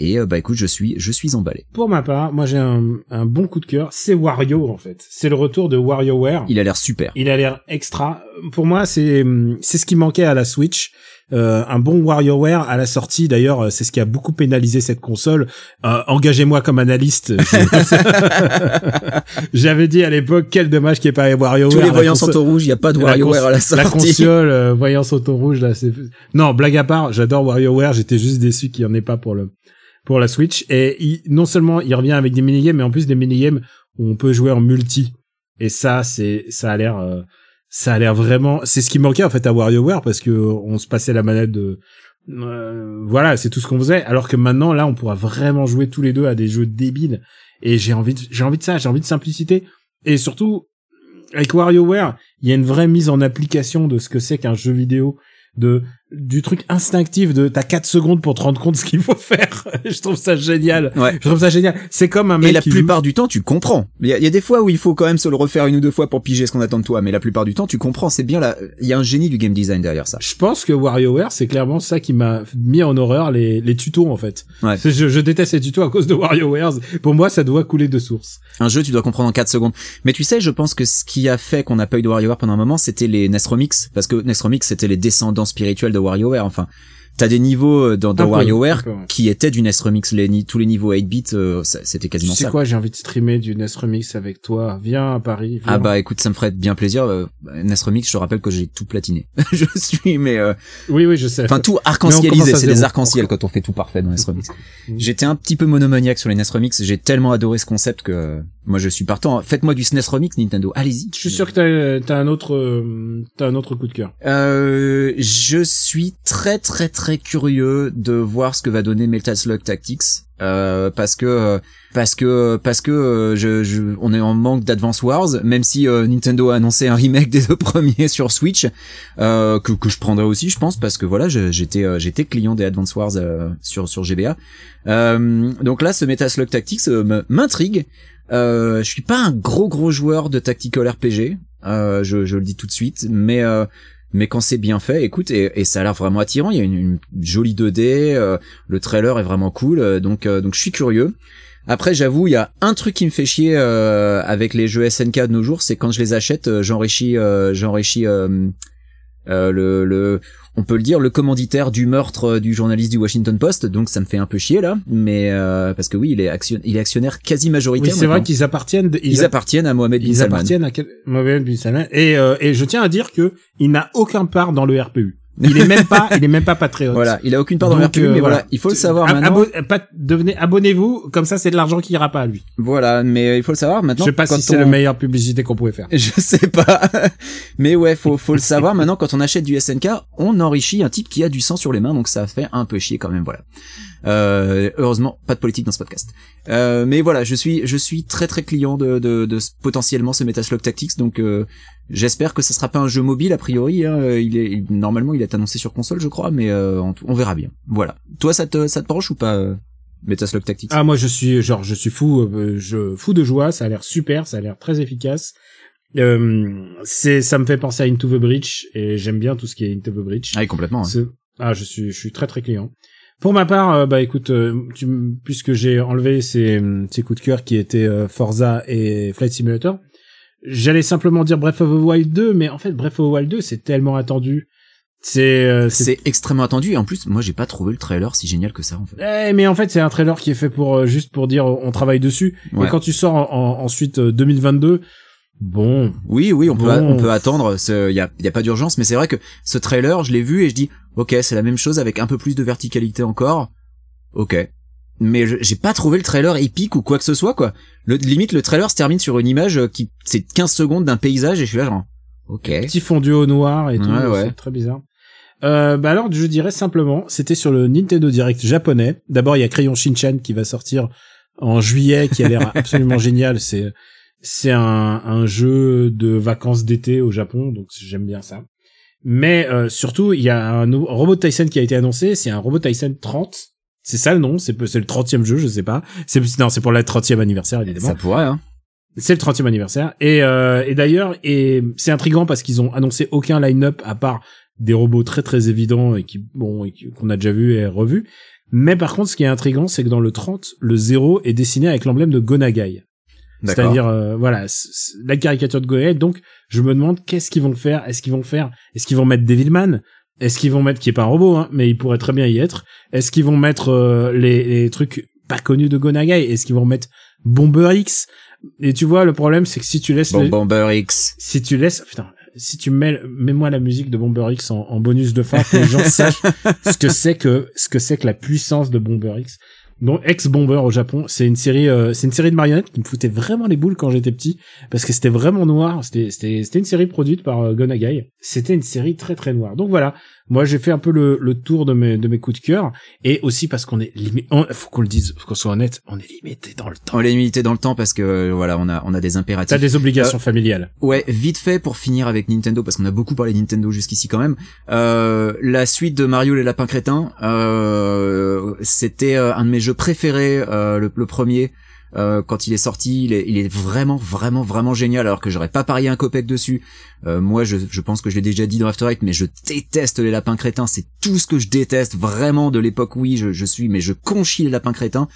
Et euh, bah écoute, je suis je suis emballé. Pour ma part, moi j'ai un, un bon coup de cœur, c'est Wario en fait. C'est le retour de WarioWare. Il a l'air super. Il a l'air extra. Pour moi, c'est c'est ce qui manquait à la Switch. Euh, un bon WarioWare à la sortie. D'ailleurs, c'est ce qui a beaucoup pénalisé cette console. Euh, Engagez-moi comme analyste. J'avais dit à l'époque quel dommage qu'il n'y ait pas WarioWare. Tous les voyances auto rouge, il n'y a pas de WarioWare à la sortie. La console euh, voyance auto rouge là, c'est non blague à part. J'adore WarioWare. J'étais juste déçu qu'il n'y en ait pas pour le pour la Switch. Et non seulement il revient avec des minigames, mais en plus des minigames où on peut jouer en multi. Et ça, c'est, ça a l'air, euh, ça a l'air vraiment, c'est ce qui manquait en fait à WarioWare parce que on se passait la manette de, euh, voilà, c'est tout ce qu'on faisait. Alors que maintenant, là, on pourra vraiment jouer tous les deux à des jeux débiles. Et j'ai envie, de, j'ai envie de ça, j'ai envie de simplicité. Et surtout, avec WarioWare, il y a une vraie mise en application de ce que c'est qu'un jeu vidéo, de du truc instinctif de t'as 4 secondes pour te rendre compte ce qu'il faut faire. je trouve ça génial. Ouais. Je trouve ça génial. C'est comme un mec Et la plupart du temps, tu comprends. Il y, a, des fois où il faut quand même se le refaire une ou deux fois pour piger ce qu'on attend de toi, mais la plupart du temps, tu comprends. C'est bien là. Il y a un génie du game design derrière ça. Je pense que WarioWare, c'est clairement ça qui m'a mis en horreur les, les tutos en fait. Ouais. Je, je, déteste les tutos à cause de WarioWare. Pour moi, ça doit couler de source. Un jeu, tu dois comprendre en 4 secondes. Mais tu sais, je pense que ce qui a fait qu'on n'a pas eu de WarioWare pendant un moment, c'était les NES Remix, parce que NES Remix, c'était les descendants spirituels de WarioWare. Enfin, T'as des niveaux euh, dans, dans WarioWare qui étaient du NES Remix, les, tous les niveaux 8 bits, euh, c'était quasiment ça. Tu sais quoi, j'ai envie de streamer du NES Remix avec toi. Viens à Paris. Ah bah écoute, ça me ferait bien plaisir. Euh, NES Remix, je te rappelle que j'ai tout platiné. je suis, mais oui, oui, je sais. Enfin tout arc-en-cielisé, c'est des arc-en-ciel quand on fait tout parfait dans NES Remix. Mm. J'étais un petit peu monomaniaque sur les NES Remix. J'ai tellement adoré ce concept que moi je suis partant. Faites-moi du SNES Remix, Nintendo. Allez-y. Je suis sûr que t'as as un autre, t'as un autre coup de cœur. Euh, je suis très très très curieux de voir ce que va donner Metal Slug Tactics euh, parce que parce que parce que euh, je, je, on est en manque d'Advance Wars même si euh, Nintendo a annoncé un remake des deux premiers sur Switch euh, que que je prendrais aussi je pense parce que voilà j'étais euh, j'étais client des Advance Wars sur sur GBA donc là ce Metal Slug Tactics m'intrigue. Je suis pas un gros gros joueur de tactical RPG je, je le dis tout de suite mais mais quand c'est bien fait, écoute, et, ça a l'air vraiment attirant. Il y a une, jolie 2D, euh, le trailer est vraiment cool, euh, donc euh, donc je suis curieux. Après, j'avoue, il y a un truc qui me fait chier avec les jeux SNK de nos jours, c'est quand je les achète, j'enrichis j'enrichis le on peut le dire, le commanditaire du meurtre euh, du journaliste du Washington Post. Donc ça me fait un peu chier là, mais euh, parce que oui, il est actionnaire, il est actionnaire quasi majoritaire. Oui, c'est vrai qu'ils appartiennent. Ils, appartiennent à Mohamed Bin Salman. Ils appartiennent à Mohamed Bin Salman. Et, euh, et je tiens à dire que il n'a aucun part dans le RPU. Il est même pas, il est même pas patriote. Voilà, il a aucune part dans Donc, euh, mais voilà, voilà. il faut le savoir Ab- maintenant. devenez, abonnez-vous, comme ça c'est de l'argent qui ira pas à lui. Voilà, mais il faut le savoir maintenant. Je sais pas quand si c'est la meilleure publicité qu'on pouvait faire. Je sais pas. Mais ouais, faut, faut le savoir. Maintenant, quand on achète du SNK, on enrichit un type qui a du sang sur les mains, donc ça fait un peu chier quand même, voilà. Euh, heureusement, pas de politique dans ce podcast. Euh, mais voilà, je suis, je suis très très client de, de, de ce- potentiellement ce Metaslock Tactics, donc euh, j'espère que ça sera pas un jeu mobile a priori. Hein, Euh, il est normalement il est annoncé sur console, je crois, mais euh, on, on verra bien. Voilà. Toi, ça te, ça te branche ou pas euh, Metaslock Tactics? Ah moi je suis genre je suis fou, euh, je fou de joie. Ça a l'air super, ça a l'air très efficace. Euh, c'est, ça me fait penser à Into the Breach et j'aime bien tout ce qui est Into the Breach. Ah, complètement. C'est- Ah, je suis, je suis très très client. Pour ma part, euh, bah écoute, euh, tu, puisque j'ai enlevé ces, ces coups de cœur qui étaient euh, Forza et Flight Simulator, j'allais simplement dire Breath of the Wild 2, mais en fait Breath of the Wild 2 c'est tellement attendu. C'est, euh, c'est, extrêmement attendu et en plus, moi, j'ai pas trouvé le trailer si génial que ça en fait. Eh, mais en fait c'est un trailer qui est fait pour euh, juste pour dire on travaille dessus. Ouais. Et quand tu sors en- en- ensuite euh, 2022, bon, Oui, oui, on peut, on peut attendre. Il y a, y a pas d'urgence, mais c'est vrai que ce trailer, je l'ai vu et je dis, ok, c'est la même chose avec un peu plus de verticalité encore. Ok. Mais je- j'ai pas trouvé le trailer épique ou quoi que ce soit, quoi. Le, limite, le trailer se termine sur une image euh, qui, c'est 15 secondes d'un paysage et je suis là genre, ok. petit fondu au noir et tout, Ouais, ouais. c'est très bizarre. Euh, bah alors je dirais simplement, c'était sur le Nintendo Direct japonais. D'abord il y a Crayon Shinchan qui va sortir en juillet, qui a l'air absolument génial. C'est c'est un, un jeu de vacances d'été au Japon, donc j'aime bien ça. Mais euh, surtout il y a un nouveau robot Tyson qui a été annoncé. C'est un robot Tyson 30. C'est ça le nom, c'est le 30e jeu, je sais pas. C'est non, c'est pour le 30e anniversaire évidemment. Ça pourrait, hein. C'est le 30e anniversaire. Et, euh, et d'ailleurs, et c'est intriguant parce qu'ils ont annoncé aucun line-up à part des robots très très évidents et qui bon qu'on a déjà vu et revu. Mais par contre, ce qui est intriguant, c'est que dans le 30, le 0 est dessiné avec l'emblème de Gonagai. C'est-à-dire, euh, voilà, la caricature de Gonagai. Donc, je me demande qu'est-ce qu'ils vont faire. Est-ce qu'ils vont faire Est-ce qu'ils vont mettre Devilman Est-ce qu'ils vont mettre qui est pas un robot, hein, mais il pourrait très bien y être. Est-ce qu'ils vont mettre euh, les, les trucs pas connus de Gonagai Est-ce qu'ils vont mettre Bomber X Et tu vois, le problème, c'est que si tu laisses Bon, les- Bomber X. si tu laisses, putain, si tu mets, mets-moi la musique de Bomber X en, en bonus de fin, que les gens sachent ce que c'est que, ce que c'est que la puissance de Bomber X. Donc, Ex-Bomber au Japon, c'est une série, euh, c'est une série de marionnettes qui me foutait vraiment les boules quand j'étais petit, parce que c'était vraiment noir. C'était, c'était, c'était une série produite par euh, Gonagai. C'était une série très très noire. Donc voilà, moi j'ai fait un peu le, le tour de mes, de mes coups de cœur, et aussi parce qu'on est limité, faut qu'on le dise, faut qu'on soit honnête, on est limité dans le temps. On l'a limité dans le temps parce que, euh, voilà, on a, on a des impératifs. T'as des obligations familiales. Ouais, vite fait pour finir avec Nintendo parce qu'on a beaucoup parlé de Nintendo jusqu'ici quand même. Euh, la suite de Mario les lapins crétins, euh, c'était euh, un de mes jeux préférés, euh, le, le premier. Euh, quand il est sorti, il est, vraiment, vraiment, vraiment génial. Alors que j'aurais pas parié un copec dessus. Euh, moi, je, pense que je l'ai déjà dit dans After Eight, mais je déteste les lapins crétins. C'est tout ce que je déteste vraiment de l'époque. Oui, je, je suis, mais je conchis les lapins crétins.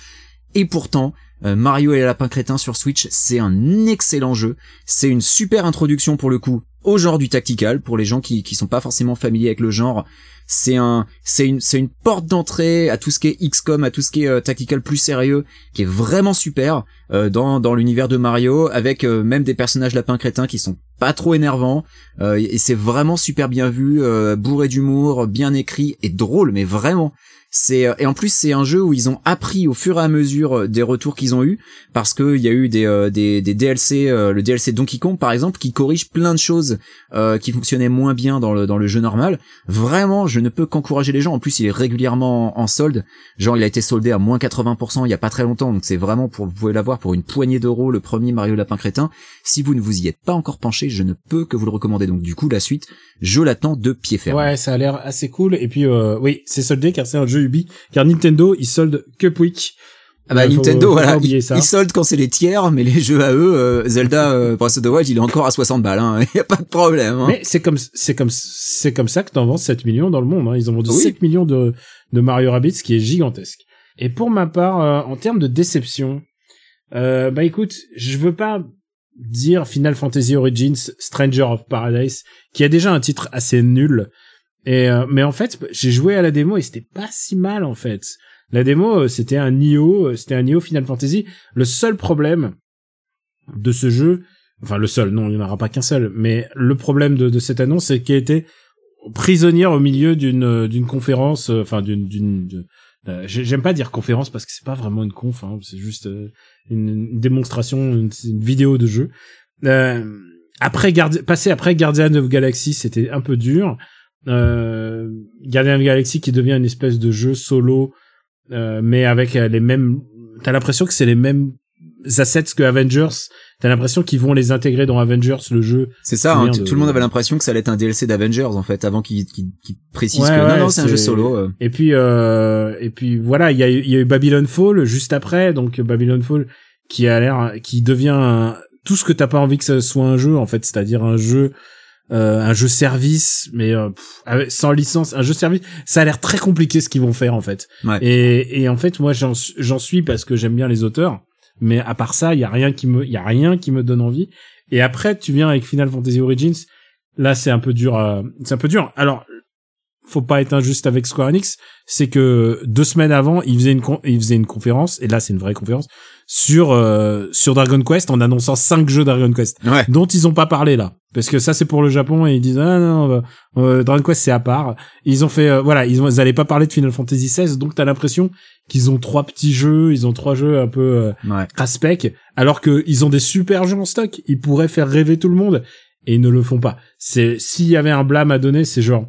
Et pourtant, euh, Mario et les lapins crétins sur Switch, c'est un excellent jeu. C'est une super introduction pour le coup au genre du tactical pour les gens qui qui sont pas forcément familiers avec le genre. C'est un c'est une c'est une porte d'entrée à tout ce qui est XCOM, à tout ce qui est euh, tactical plus sérieux, qui est vraiment super euh, dans dans l'univers de Mario avec euh, même des personnages lapins crétins qui sont pas trop énervants euh, et c'est vraiment super bien vu, euh, bourré d'humour, bien écrit et drôle mais vraiment. C'est et en plus c'est un jeu où ils ont appris au fur et à mesure des retours qu'ils ont eu parce que il y a eu des des, des DLC le DLC Donkey Kong par exemple qui corrige plein de choses qui fonctionnaient moins bien dans le dans le jeu normal. Vraiment, je ne peux qu'encourager les gens. En plus, il est régulièrement en, solde. Genre, il a été soldé à moins 80% il y a pas très longtemps, donc c'est vraiment pour vous pouvez l'avoir pour une poignée d'euros le premier Mario Lapin crétin. Si vous ne vous y êtes pas encore penché, je ne peux que vous le recommander. Donc du coup, la suite, je l'attends de pied ferme. Ouais, ça a l'air assez cool. Et puis, euh, oui, c'est soldé car c'est un jeu Ubi. Car Nintendo, ils soldent que Pouic. Ah bah Nintendo, voilà, ils, ils soldent quand c'est les tiers, mais les jeux à eux, euh, Zelda euh, Breath of the Wild, il est encore à 60 balles, hein. y a pas de problème. Hein. Mais c'est comme, c'est comme, c'est comme ça que t'en vends 7 millions dans le monde. Hein. Ils ont vendu Oui. 7 millions de, de Mario Rabbids, ce qui est gigantesque. Et pour ma part, euh, en termes de déception, euh, bah écoute, je veux pas dire Final Fantasy Origins Stranger of Paradise, qui a déjà un titre assez nul. Et euh, mais en fait, j'ai joué à la démo et c'était pas si mal en fait. La démo, euh, c'était un Nioh, euh, c'était un Nioh Final Fantasy. Le seul problème de ce jeu, enfin le seul, non, il n'y en aura pas qu'un seul, mais le problème de, de cette annonce, c'est qu'elle était prisonnière au milieu d'une d'une conférence, euh, enfin d'une d'une euh, j'aime pas dire conférence parce que c'est pas vraiment une conf, hein, c'est juste euh, une, une, démonstration, une, une, vidéo de jeu. Euh, après passer après Guardian of Galaxy, c'était un peu dur. Euh, Guardian of Galaxy qui devient une espèce de jeu solo, mais avec les mêmes. T'as l'impression que c'est les mêmes assets que Avengers. T'as l'impression qu'ils vont les intégrer dans Avengers, le jeu. C'est ça, hein, tout le monde avait l'impression que ça allait être un DLC d'Avengers en fait, avant qu'ils qu qu précisent que non, non, c'est un jeu solo. Euh. Et puis, euh, et puis voilà, il y a, y a eu Babylon Fall juste après, donc Babylon Fall qui a l'air, qui devient un, tout ce que t'as pas envie que ce soit un jeu en fait, c'est-à-dire un jeu. Euh, un jeu service mais euh, sans licence un jeu service ça a l'air très compliqué ce qu'ils vont faire en fait ouais. et, et en fait moi j'en suis parce que j'aime bien les auteurs mais à part ça, il y a rien qui me, il y a rien qui me donne envie. Et après, tu viens avec Final Fantasy Origins. Là, c'est un peu dur. Euh, c'est un peu dur. Alors, faut pas être injuste avec Square Enix, c'est que deux semaines avant, ils faisaient une ils faisaient une conférence et là c'est une vraie conférence sur euh, sur Dragon Quest en annonçant cinq jeux Dragon Quest ouais. dont ils ont pas parlé là parce que ça c'est pour le Japon et ils disent ah non euh, Dragon Quest c'est à part. Ils ont fait euh, voilà, ils ont ils allaient pas parler de Final Fantasy XVI donc t'as l'impression qu'ils ont trois petits jeux, ils ont trois jeux un peu euh, ouais. aspect alors que ils ont des super jeux en stock, ils pourraient faire rêver tout le monde et ils ne le font pas. C'est s'il y avait un blâme à donner, c'est genre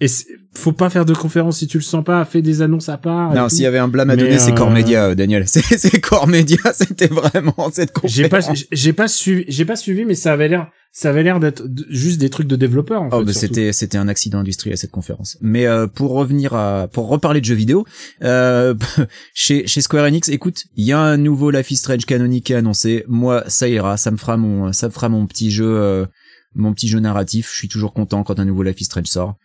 et faut pas faire de conférence si tu le sens pas, fais des annonces à part. Non, s'il y avait un blâme à donner, c'est euh... Core Media, Daniel. C'est Core Media, c'était vraiment cette conférence. J'ai pas, j'ai pas suivi, j'ai pas suivi, mais ça avait l'air, ça avait l'air d'être juste des trucs de développeurs. En oh, bah c'était, c'était un accident industriel cette conférence. Mais euh, pour revenir à, pour reparler de jeux vidéo, euh, chez chez Square Enix, écoute, il y a un nouveau Life is Strange canonique qui est annoncé. Moi, ça ira, ça me fera mon, ça me fera mon petit jeu. Euh, mon petit jeu narratif, je suis toujours content quand un nouveau Life is Strange sort.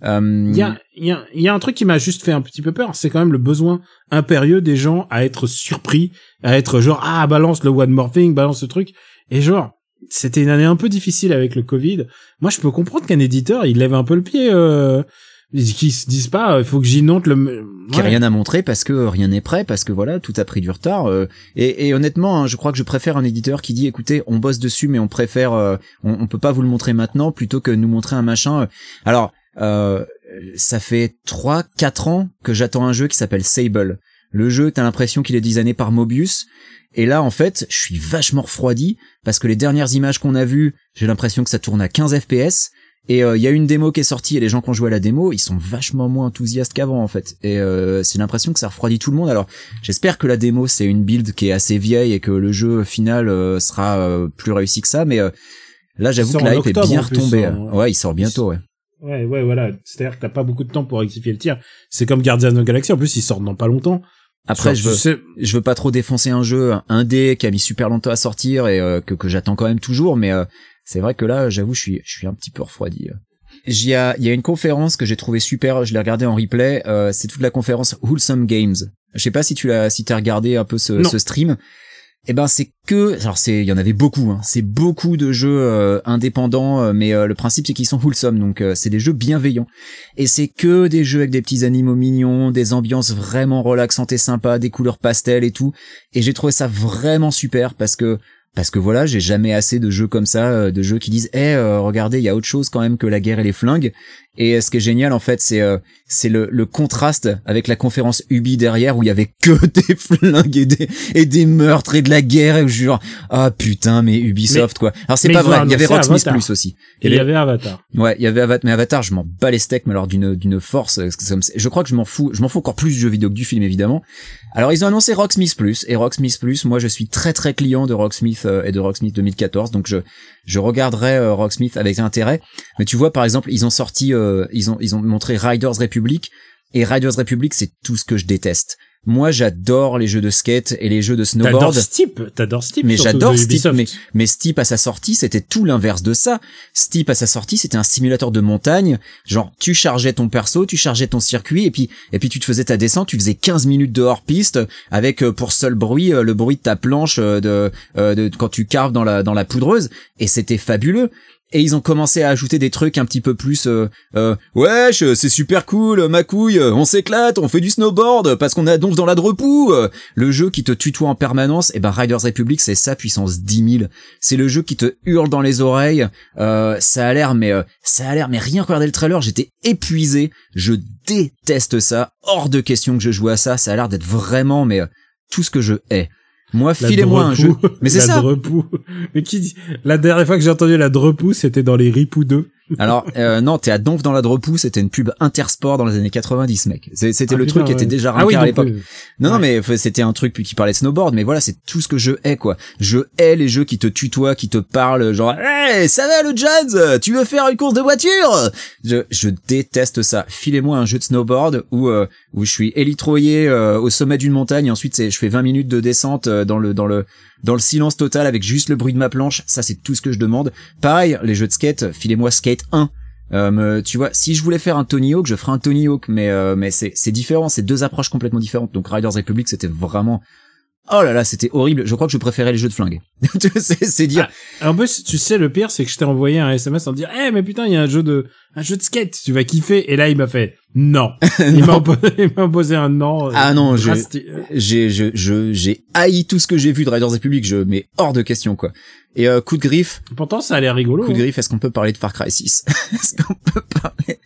Il euh... y, a, y, a, y a un truc qui m'a juste fait un petit peu peur, c'est quand même le besoin impérieux des gens à être surpris, à être genre ah balance le one more thing, balance ce truc, et genre c'était une année un peu difficile avec le Covid. Moi je peux comprendre qu'un éditeur il lève un peu le pied, euh, qu'ils se disent pas il faut que j'y note le, ouais. qu'il rien à montrer parce que rien n'est prêt, parce que voilà tout a pris du retard. Euh, et, et, honnêtement, hein, je crois que je préfère un éditeur qui dit écoutez on bosse dessus mais on préfère, euh, on, on peut pas vous le montrer maintenant plutôt que nous montrer un machin. Alors euh, ça fait 3 4 ans que j'attends un jeu qui s'appelle Sable. Le jeu, t'as l'impression qu'il est designé par Mobius. Et là, en fait, je suis vachement refroidi parce que les dernières images qu'on a vues, j'ai l'impression que ça tourne à 15 FPS. Et il euh, y a une démo qui est sortie et les gens qui ont joué à la démo, ils sont vachement moins enthousiastes qu'avant en fait. Et euh, c'est l'impression que ça refroidit tout le monde. Alors j'espère que la démo c'est une build qui est assez vieille et que le jeu final euh, sera euh, plus réussi que ça. Mais euh, là j'avoue que la hype est bien retombée. Hein. Ouais, il sort bientôt. Ouais. Ouais, ouais, voilà. C'est-à-dire que t'as pas beaucoup de temps pour rectifier le tir. C'est comme Guardians of the Galaxy. En plus, ils sortent dans pas longtemps. Après, je veux, sais... je veux pas trop défoncer un jeu indé qui a mis super longtemps à sortir et euh, que, que j'attends quand même toujours, mais euh, c'est vrai que là, j'avoue, je suis, je suis un petit peu refroidi. Il y a, y a une conférence que j'ai trouvé super, je l'ai regardé en replay, euh, c'est toute la conférence Wholesome Games. Je sais pas si tu l'as, si t'as regardé un peu ce, ce stream eh ben c'est que alors c'est il y en avait beaucoup hein, c'est beaucoup de jeux euh, indépendants euh, mais euh, le principe c'est qu'ils sont wholesome donc c'est des jeux bienveillants. Et c'est que des jeux avec des petits animaux mignons des ambiances vraiment relaxantes et sympas des couleurs pastel et tout. Et j'ai trouvé ça vraiment super parce que parce que voilà, j'ai jamais assez de jeux comme ça, de jeux qui disent "Eh, regardez, il y a autre chose quand même que la guerre et les flingues." Et ce qui est génial en fait, c'est euh, c'est le, le contraste avec la conférence Ubi derrière où il y avait que des flingues et des et des meurtres et de la guerre et je genre ah putain mais Ubisoft mais, quoi. Alors c'est pas vrai, il y avait Rocksmith Plus aussi. Et il y avait Avatar. Ouais, il y avait Avatar mais Avatar, je m'en bats les steaks mais alors d'une d'une force je crois que je m'en fous, je m'en fous encore plus du jeu vidéo que du film évidemment. Alors ils ont annoncé Rocksmith Plus et Rocksmith Plus, moi je suis très très client de Rocksmith euh, et de Rocksmith 2014 donc je je regarderai euh, Rocksmith avec intérêt. Mais tu vois par exemple, ils ont sorti euh, ils ont ils ont montré Riders Republic et Riders Republic c'est tout ce que je déteste. Moi, j'adore les jeux de skate et les jeux de snowboard. T'adores Steep, t'adores Steep. Mais j'adore Steep. Mais, mais Steep à sa sortie, c'était tout l'inverse de ça. Steep à sa sortie, c'était un simulateur de montagne. Genre, tu chargeais ton perso, tu chargeais ton circuit et puis, et puis tu te faisais ta descente, tu faisais 15 minutes de hors piste avec euh, pour seul bruit le bruit de ta planche de, de, de quand tu carves dans la, dans la poudreuse et c'était fabuleux. Et ils ont commencé à ajouter des trucs un petit peu plus euh, euh, wesh c'est super cool ma couille on s'éclate on fait du snowboard parce qu'on a donf dans la drepou le jeu qui te tutoie en permanence et eh ben Riders Republic c'est ça puissance 10 000 c'est le jeu qui te hurle dans les oreilles euh, ça a l'air mais euh, ça a l'air mais rien que regarder le trailer j'étais épuisé. Je déteste ça hors de question que je joue à ça ça a l'air d'être vraiment mais euh, tout ce que je hais moi, filez-moi un jeu. Mais c'est ça. Drepou. Mais qui dit... La dernière fois que j'ai entendu la Drepou, c'était dans les Ripou 2. Alors euh, non, t'es à Donf dans la Drepou, c'était une pub Intersport dans les années 90, mec. C'était ah, le truc qui était déjà ah, à l'époque. non, non, mais c'était un truc qui parlait de snowboard, mais voilà, c'est tout ce que je hais, quoi. Je hais les jeux qui te tutoient, qui te parlent, genre, hey, ça va le jazz? Tu veux faire une course de voiture je, je déteste ça. Filez-moi un jeu de snowboard où euh, où je suis élitroyé euh, au sommet d'une montagne, et ensuite je fais 20 minutes de descente euh, dans le dans le dans le silence total avec juste le bruit de ma planche. Ça, c'est tout ce que je demande. Pareil, les jeux de skate, filez-moi Skate 1. Euh, tu vois, si je voulais faire un Tony Hawk, je ferais un Tony Hawk, mais euh, mais c'est c'est différent, c'est deux approches complètement différentes. Donc Riders Republic, c'était vraiment Oh là là, c'était horrible. Je crois que je préférais les jeux de flingue. c'est dire. Ah, en plus, tu sais, le pire, c'est que je t'ai envoyé un SMS en disant, eh, mais putain, il y a un jeu de, un jeu de skate, tu vas kiffer. Et là, il m'a fait, non. il m'a imposé, un non. Euh, ah non, j'ai, j'ai, je, j'ai haï tout ce que j'ai vu de Riders Republic. Je mets hors de question, quoi. Et euh, coup de griffe. Pourtant, ça a l'air rigolo. Coup de hein. griffe, est-ce qu'on peut parler de Far Cry 6 Est-ce qu'on peut parler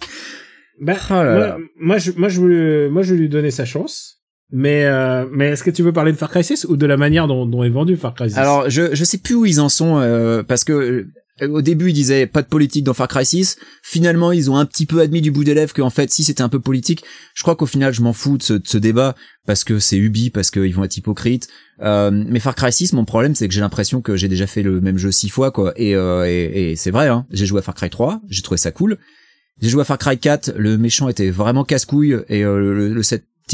bah, oh moi, moi, je, moi, je moi, je lui donner sa chance. Mais euh, mais est-ce que tu veux parler de Far Cry 6 ou de la manière dont, est vendu Far Cry 6 Alors je je sais plus où ils en sont euh, parce que euh, au début ils disaient pas de politique dans Far Cry 6. Finalement ils ont un petit peu admis du bout des lèvres qu'en fait si c'était un peu politique. Je crois qu'au final je m'en fous de ce, de ce débat parce que c'est Ubi parce qu'ils vont être hypocrites. Euh, mais Far Cry 6 mon problème c'est que j'ai l'impression que j'ai déjà fait le même jeu six fois quoi et euh, et, et c'est vrai hein. J'ai joué à Far Cry 3, j'ai trouvé ça cool. J'ai joué à Far Cry 4, le méchant était vraiment casse-couille et le, le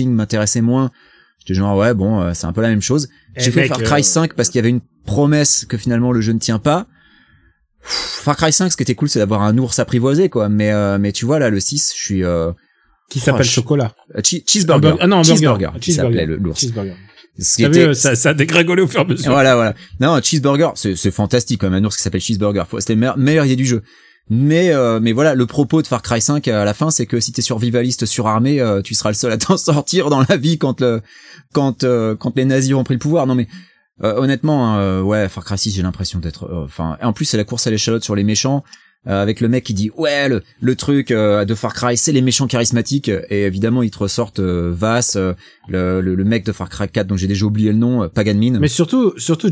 m'intéressait moins. J'étais genre ouais bon euh, c'est un peu la même chose. Eh, J'ai fait Far Cry 5 euh, parce qu'il y avait une promesse que finalement le jeu ne tient pas. Far Cry 5 ce qui était cool c'est d'avoir un ours apprivoisé quoi mais euh, mais tu vois là le 6 je suis qui s'appelle chocolat cheeseburger ah non cheeseburger qui s'appelait l'ours cheeseburger était... ça, ça a dégringolé au fur et à mesure. Voilà, voilà. Non, cheeseburger, c'est fantastique quand même, un ours qui s'appelle cheeseburger. C'était le meilleur idée du jeu. Mais euh, mais voilà, le propos de Far Cry 5 à la fin, c'est que si t'es survivaliste surarmé, euh, tu seras le seul à t'en sortir dans la vie quand quand euh, quand les nazis ont pris le pouvoir. Non mais honnêtement, hein, ouais, Far Cry 6, j'ai l'impression d'être. Enfin, en plus c'est la course à l'échalote sur les méchants. Avec le mec qui dit ouais le, le truc de Far Cry c'est les méchants charismatiques. Et évidemment ils te ressortent Vass le, le, mec de Far Cry 4 dont j'ai déjà oublié le nom Paganmin. Mais surtout surtout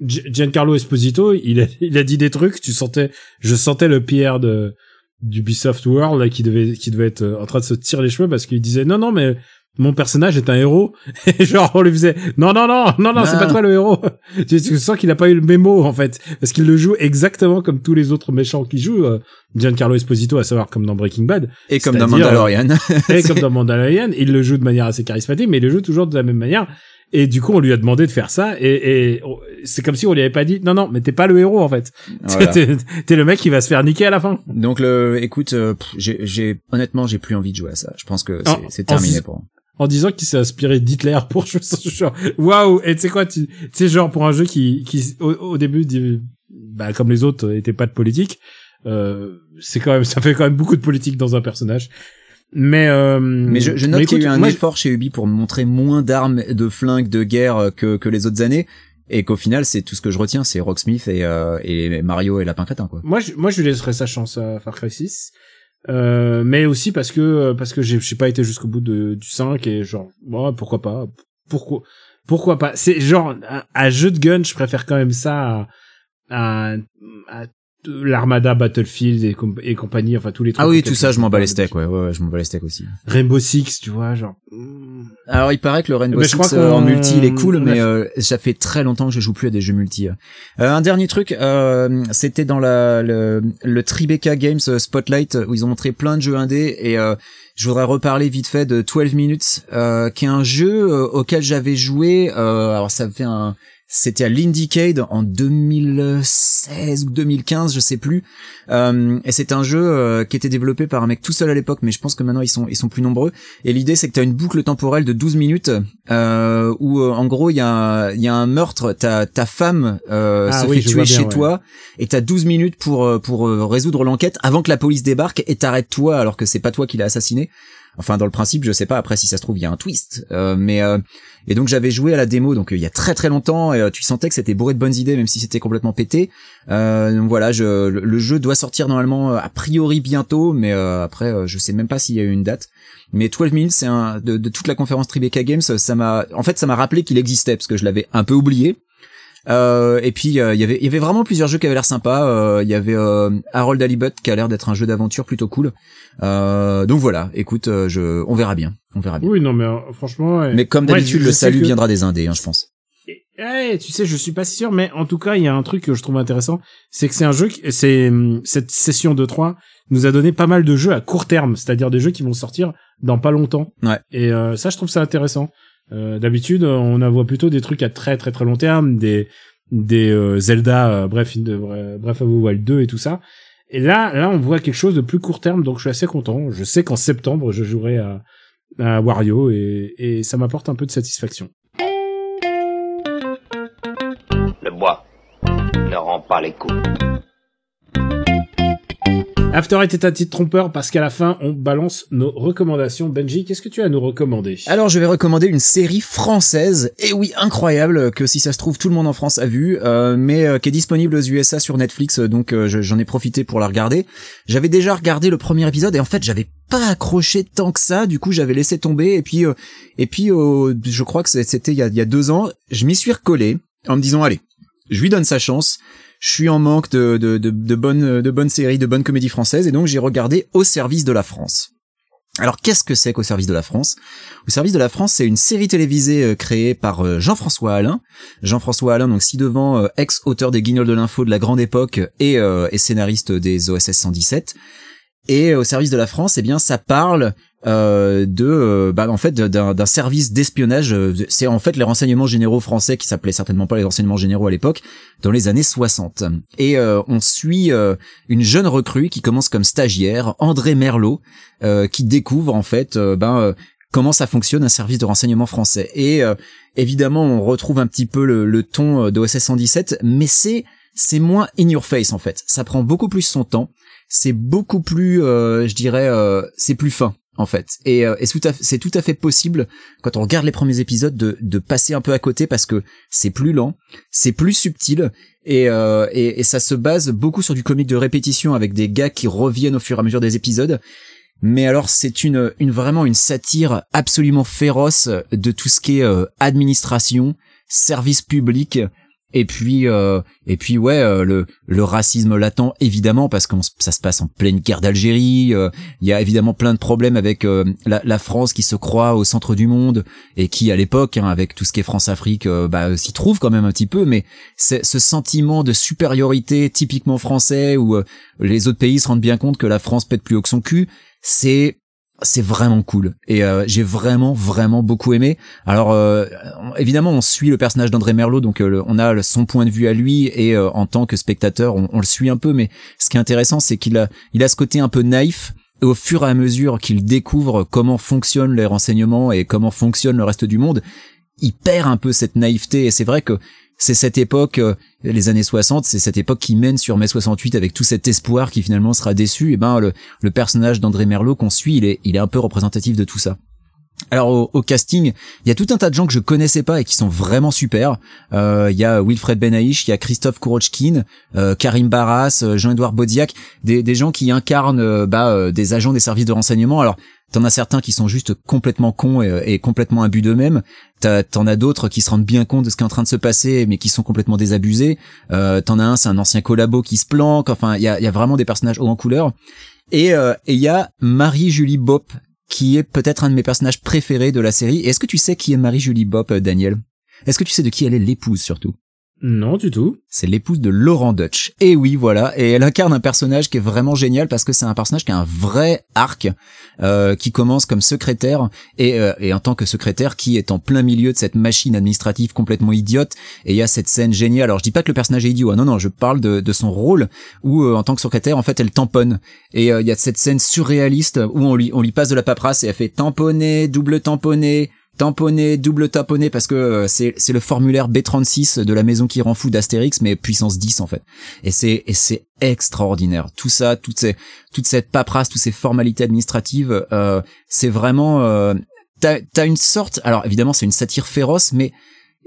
Giancarlo Esposito, il a, il a dit des trucs, tu sentais, je sentais le Pierre de d'Ubisoft World là, qui devait qui devait être euh, en train de se tirer les cheveux parce qu'il disait non non mais mon personnage est un héros et genre on lui faisait non non non non non, c'est pas toi le héros tu, sens qu'il a pas eu le mémo en fait parce qu'il le joue exactement comme tous les autres méchants qui jouent euh, Giancarlo Esposito à savoir comme dans Breaking Bad et comme dans Mandalorian et comme dans Mandalorian il le joue de manière assez charismatique mais il le joue toujours de la même manière et du coup, on lui a demandé de faire ça, et, et c'est comme si on lui avait pas dit, non, non, mais t'es pas le héros en fait. t'es, le mec qui va se faire niquer à la fin. Donc le, écoute, euh, j'ai, j'ai, honnêtement, j'ai plus envie de jouer à ça. Je pense que c'est, terminé pour. En disant qu'il s'est inspiré d'Hitler pour genre, waouh, et tu sais quoi, tu sais genre pour un jeu qui, qui au, début, bah comme les autres, était pas de politique. Euh, c'est quand même, ça fait quand même beaucoup de politique dans un personnage. Mais euh, mais je, je note qu'il y a eu un effort chez Ubi pour montrer moins d'armes, de flingues, de guerre que que les autres années et qu'au final c'est tout ce que je retiens c'est Rocksmith et euh, et Mario et Lapin Crétin quoi. Moi je, moi je lui laisserais sa chance à Far Cry 6. Euh, mais aussi parce que parce que j'ai pas été jusqu'au bout de du 5 et genre bon, pourquoi pas? Pourquoi pourquoi pas? C'est genre à, jeu de gun je préfère quand même ça à, à l'armada Battlefield et, et, compagnie enfin tous les trucs ah oui tout ça je m'en bats les steaks ouais, ouais, je m'en bats les steaks aussi. Rainbow Six tu vois genre alors il paraît que le Rainbow Six euh, en multi il est cool mais euh, ça fait très longtemps que je joue plus à des jeux multi euh, un dernier truc euh, c'était dans la le, le Tribeca Games Spotlight où ils ont montré plein de jeux indés et je voudrais reparler vite fait de 12 minutes qui est un jeu auquel j'avais joué alors ça fait un c'était à l'Indiecade en 2016 ou 2015, je sais plus. Euh, et c'est un jeu euh, qui était développé par un mec tout seul à l'époque, mais je pense que maintenant ils sont ils sont plus nombreux. Et l'idée c'est que tu as une boucle temporelle de 12 minutes euh, où euh, en gros il y a il y a un meurtre, ta ta femme euh, Ah se oui, fait tuer bien, chez ouais. toi et t'as 12 minutes pour euh, pour résoudre l'enquête avant que la police débarque et t'arrête toi alors que c'est pas toi qui l'as assassiné. Enfin, dans le principe, je sais pas. Après, si ça se trouve, il y a un twist. Euh, mais euh, et donc j'avais joué à la démo, donc euh, il y a très très longtemps. Et euh, tu sentais que c'était bourré de bonnes idées, même si c'était complètement pété. Euh, donc voilà, je, le, jeu doit sortir normalement a priori bientôt, mais après, je sais même pas s'il y a eu une date. Mais 12 minutes, c'est un de, toute la conférence Tribeca Games, ça m'a, en fait, ça m'a rappelé qu'il existait parce que je l'avais un peu oublié. Euh, et puis il y avait vraiment plusieurs jeux qui avaient l'air sympas. Il y avait Harold Halibut qui a l'air d'être un jeu d'aventure plutôt cool. Euh, donc voilà, écoute, euh, je on verra bien, on verra bien. Oui, non, mais euh, franchement. ouais. Mais comme d'habitude, le salut que- viendra des indés, hein, je pense. Eh, tu sais, je suis pas si sûr, mais en tout cas, il y a un truc que je trouve intéressant, c'est que c'est un jeu, c'est hum, cette session de 3 nous a donné pas mal de jeux à court terme, c'est-à-dire des jeux qui vont sortir dans pas longtemps. Ouais. Et euh, ça, je trouve ça intéressant. Euh, D'habitude, on en voit plutôt des trucs à très très très long terme, des des euh, Zelda, bref, in- bref, à vous Wild 2 et tout ça. Et là, là, on voit quelque chose de plus court terme, donc je suis assez content. Je sais qu'en septembre, je jouerai à, Wario et, et ça m'apporte un peu de satisfaction. Le bois ne rend pas les coups. After Eight est un titre trompeur parce qu'à la fin, on balance nos recommandations. Benji, qu'est-ce que tu as à nous recommander? Alors je vais recommander une série française, et oui incroyable, que si ça se trouve tout le monde en France a vu, euh, mais euh, qui est disponible aux USA sur Netflix, donc euh, je- j'en ai profité pour la regarder. J'avais déjà regardé le premier épisode et en fait j'avais pas accroché tant que ça, du coup j'avais laissé tomber et puis euh, et puis euh, je crois que c'était il y a deux ans, je m'y suis recollé en me disant allez, je lui donne sa chance. Je suis en manque de, de, de, bonnes de bonnes séries, de bonnes comédies françaises et donc j'ai regardé Au service de la France. Alors qu'est-ce que c'est qu'au service de la France? Au service de la France, c'est une série télévisée euh, créée par euh, Jean-François Alain. Jean-François Alain, donc ci-devant, euh, ex-auteur des Guignols de l'info de la grande époque et, et scénariste des OSS 117. Et au service de la France, eh bien, ça parle euh, de, euh, bah, en fait, d'un service d'espionnage. euh, C'est en fait les renseignements généraux français qui s'appelaient certainement pas les renseignements généraux à l'époque, dans les années 60. Et euh, on suit euh, une jeune recrue qui commence comme stagiaire, André Merlot, euh, qui découvre en fait, ben comment ça fonctionne un service de renseignement français. Et évidemment, on retrouve un petit peu le, le ton euh, de OSS 117, mais c'est c'est moins in your face en fait. Ça prend beaucoup plus son temps. C'est beaucoup plus, euh, je dirais, euh, c'est plus fin en fait. Et, euh, c'est tout à fait- possible quand on regarde les premiers épisodes de, de passer un peu à côté parce que c'est plus lent, c'est plus subtil et, euh, et ça se base beaucoup sur du comique de répétition avec des gars qui reviennent au fur et à mesure des épisodes. Mais alors c'est une, une vraiment une satire absolument féroce de tout ce qui est euh, administration, service public et puis euh, et puis ouais euh, le le racisme latent évidemment parce que ça se passe en pleine guerre d'Algérie euh, il y a évidemment plein de problèmes avec euh, la, la France qui se croit au centre du monde et qui à l'époque hein, avec tout ce qui est France Afrique euh, bah s'y trouve quand même un petit peu mais ce sentiment de supériorité typiquement français où euh, les autres pays se rendent bien compte que la France pète plus haut que son cul c'est c'est vraiment cool. Et euh, j'ai vraiment vraiment beaucoup aimé. Alors euh, évidemment on suit le personnage d'André Merlot donc euh, on a son point de vue à lui et euh, en tant que spectateur on, on le suit un peu. Mais ce qui est intéressant c'est qu'il a il a ce côté un peu naïf. Et au fur et à mesure qu'il découvre comment fonctionnent les renseignements et comment fonctionne le reste du monde il perd un peu cette naïveté. Et c'est vrai que c'est cette époque, euh, les années 60, c'est cette époque qui mène sur mai 68 avec tout cet espoir qui finalement sera déçu. Et ben le, personnage d'André Merlot qu'on suit, il est, un peu représentatif de tout ça. Alors au, casting, il y a tout un tas de gens que je connaissais pas et qui sont vraiment super. Euh, Il y a Wilfred Benaïch, il y a Christophe Kourochkin, euh, Karim Barras, euh, Jean-Édouard Baudiac, des, des gens qui incarnent euh, bah, euh, des agents des services de renseignement. Alors T'en as certains qui sont juste complètement cons et, complètement imbus d'eux-mêmes. T'en as d'autres qui se rendent bien compte de ce qui est en train de se passer, mais qui sont complètement désabusés. Euh, T'en as un, c'est un ancien collabo qui se planque. Enfin, il y a, vraiment des personnages haut en couleur. Et euh, et il y a Marie-Julie Bopp, qui est peut-être un de mes personnages préférés de la série. Est-ce que tu sais qui est Marie-Julie Bopp, euh, Daniel? Est-ce que tu sais de qui elle est l'épouse surtout? Non, du tout. C'est l'épouse de Laurent Dutch. Et oui, voilà. Et elle incarne un personnage qui est vraiment génial parce que c'est un personnage qui a un vrai arc, euh, qui commence comme secrétaire et, euh, et en tant que secrétaire qui est en plein milieu de cette machine administrative complètement idiote. Et il y a cette scène géniale. Alors je dis pas que le personnage est idiot. hein. non, non, je parle de, son rôle où euh, en tant que secrétaire, en fait, elle tamponne. Et il y a cette scène surréaliste où on lui, on lui passe de la paperasse et elle fait tamponner, double tamponner, tamponner, double tamponner parce que euh, c'est le formulaire B36 de la maison qui rend fou d'Astérix mais puissance 10 en fait. Et c'est et c'est extraordinaire. Tout ça, toute ces, toute cette paperasse, toutes ces formalités administratives, euh, c'est vraiment euh, t'as t'as une sorte. Alors évidemment c'est une satire féroce mais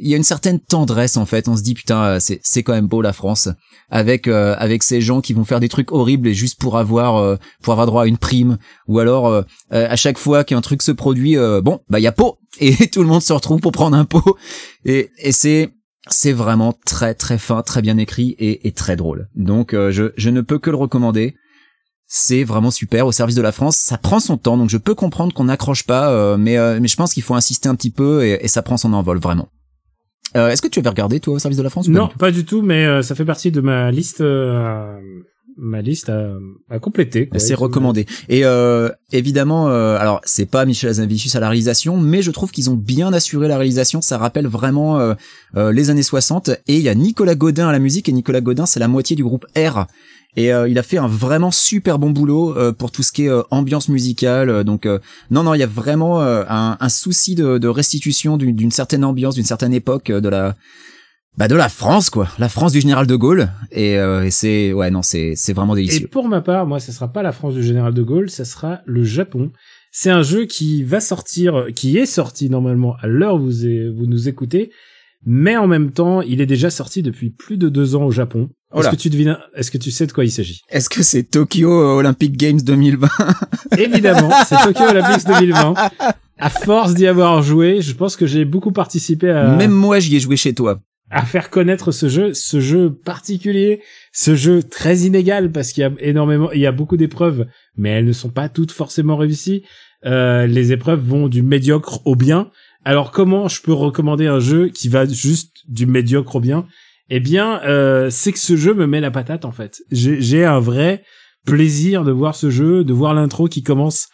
il y a une certaine tendresse en fait. On se dit putain, euh, c'est c'est quand même beau la France avec euh, avec ces gens qui vont faire des trucs horribles juste pour avoir euh, pour avoir droit à une prime ou alors euh, euh, à chaque fois qu'un truc se produit, euh, bon bah il y a pot et tout le monde se retrouve pour prendre un pot et et c'est c'est vraiment très très fin, très bien écrit et, et très drôle. Donc je je ne peux que le recommander. C'est vraiment super au service de la France. Ça prend son temps, donc je peux comprendre qu'on n'accroche pas, mais mais je pense qu'il faut insister un petit peu et, et ça prend son envol vraiment. Euh, Est-ce que tu avais regardé toi au service de la France ou pas Non, pas du tout, mais euh, ça fait partie de ma liste, euh, à- ma liste à, à compléter. C'est recommandé. Et euh, évidemment, euh, alors c'est pas Michel Azanavicius à la réalisation, mais je trouve qu'ils ont bien assuré la réalisation. Ça rappelle vraiment euh, les années 60. Et il y a Nicolas Godin à la musique, et Nicolas Godin, c'est la moitié du groupe R. Et euh, il a fait un vraiment super bon boulot euh, pour tout ce qui est euh, ambiance musicale. Euh, Donc euh, non, non, il y a vraiment euh, un, un souci de, de restitution d'une certaine ambiance, d'une certaine époque euh, de la bah de la France quoi, la France du général de Gaulle. Et, euh, et c'est ouais non, c'est c'est vraiment Et délicieux. pour ma part, moi, ça sera pas la France du général de Gaulle, ça sera le Japon. C'est un jeu qui va sortir, qui est sorti normalement à l'heure où vous, vous nous écoutez, mais en même temps, il est déjà sorti depuis plus de deux ans au Japon. Oh Est-ce que tu devines, est-ce que tu sais de quoi il s'agit? Est-ce que c'est Tokyo Olympic Games 2020 Évidemment, c'est Tokyo Olympics 2020. À force d'y avoir joué, je pense que j'ai beaucoup participé à, Même moi, j'y ai joué chez toi. à faire connaître ce jeu, ce jeu particulier, ce jeu très inégal parce qu'il y a énormément, il y a beaucoup d'épreuves, mais elles ne sont pas toutes forcément réussies. Euh, les épreuves vont du médiocre au bien. Alors comment je peux recommander un jeu qui va juste du médiocre au bien? Eh bien, euh, c'est que ce jeu me met la patate en fait. J'ai un vrai plaisir de voir ce jeu, de voir l'intro qui commence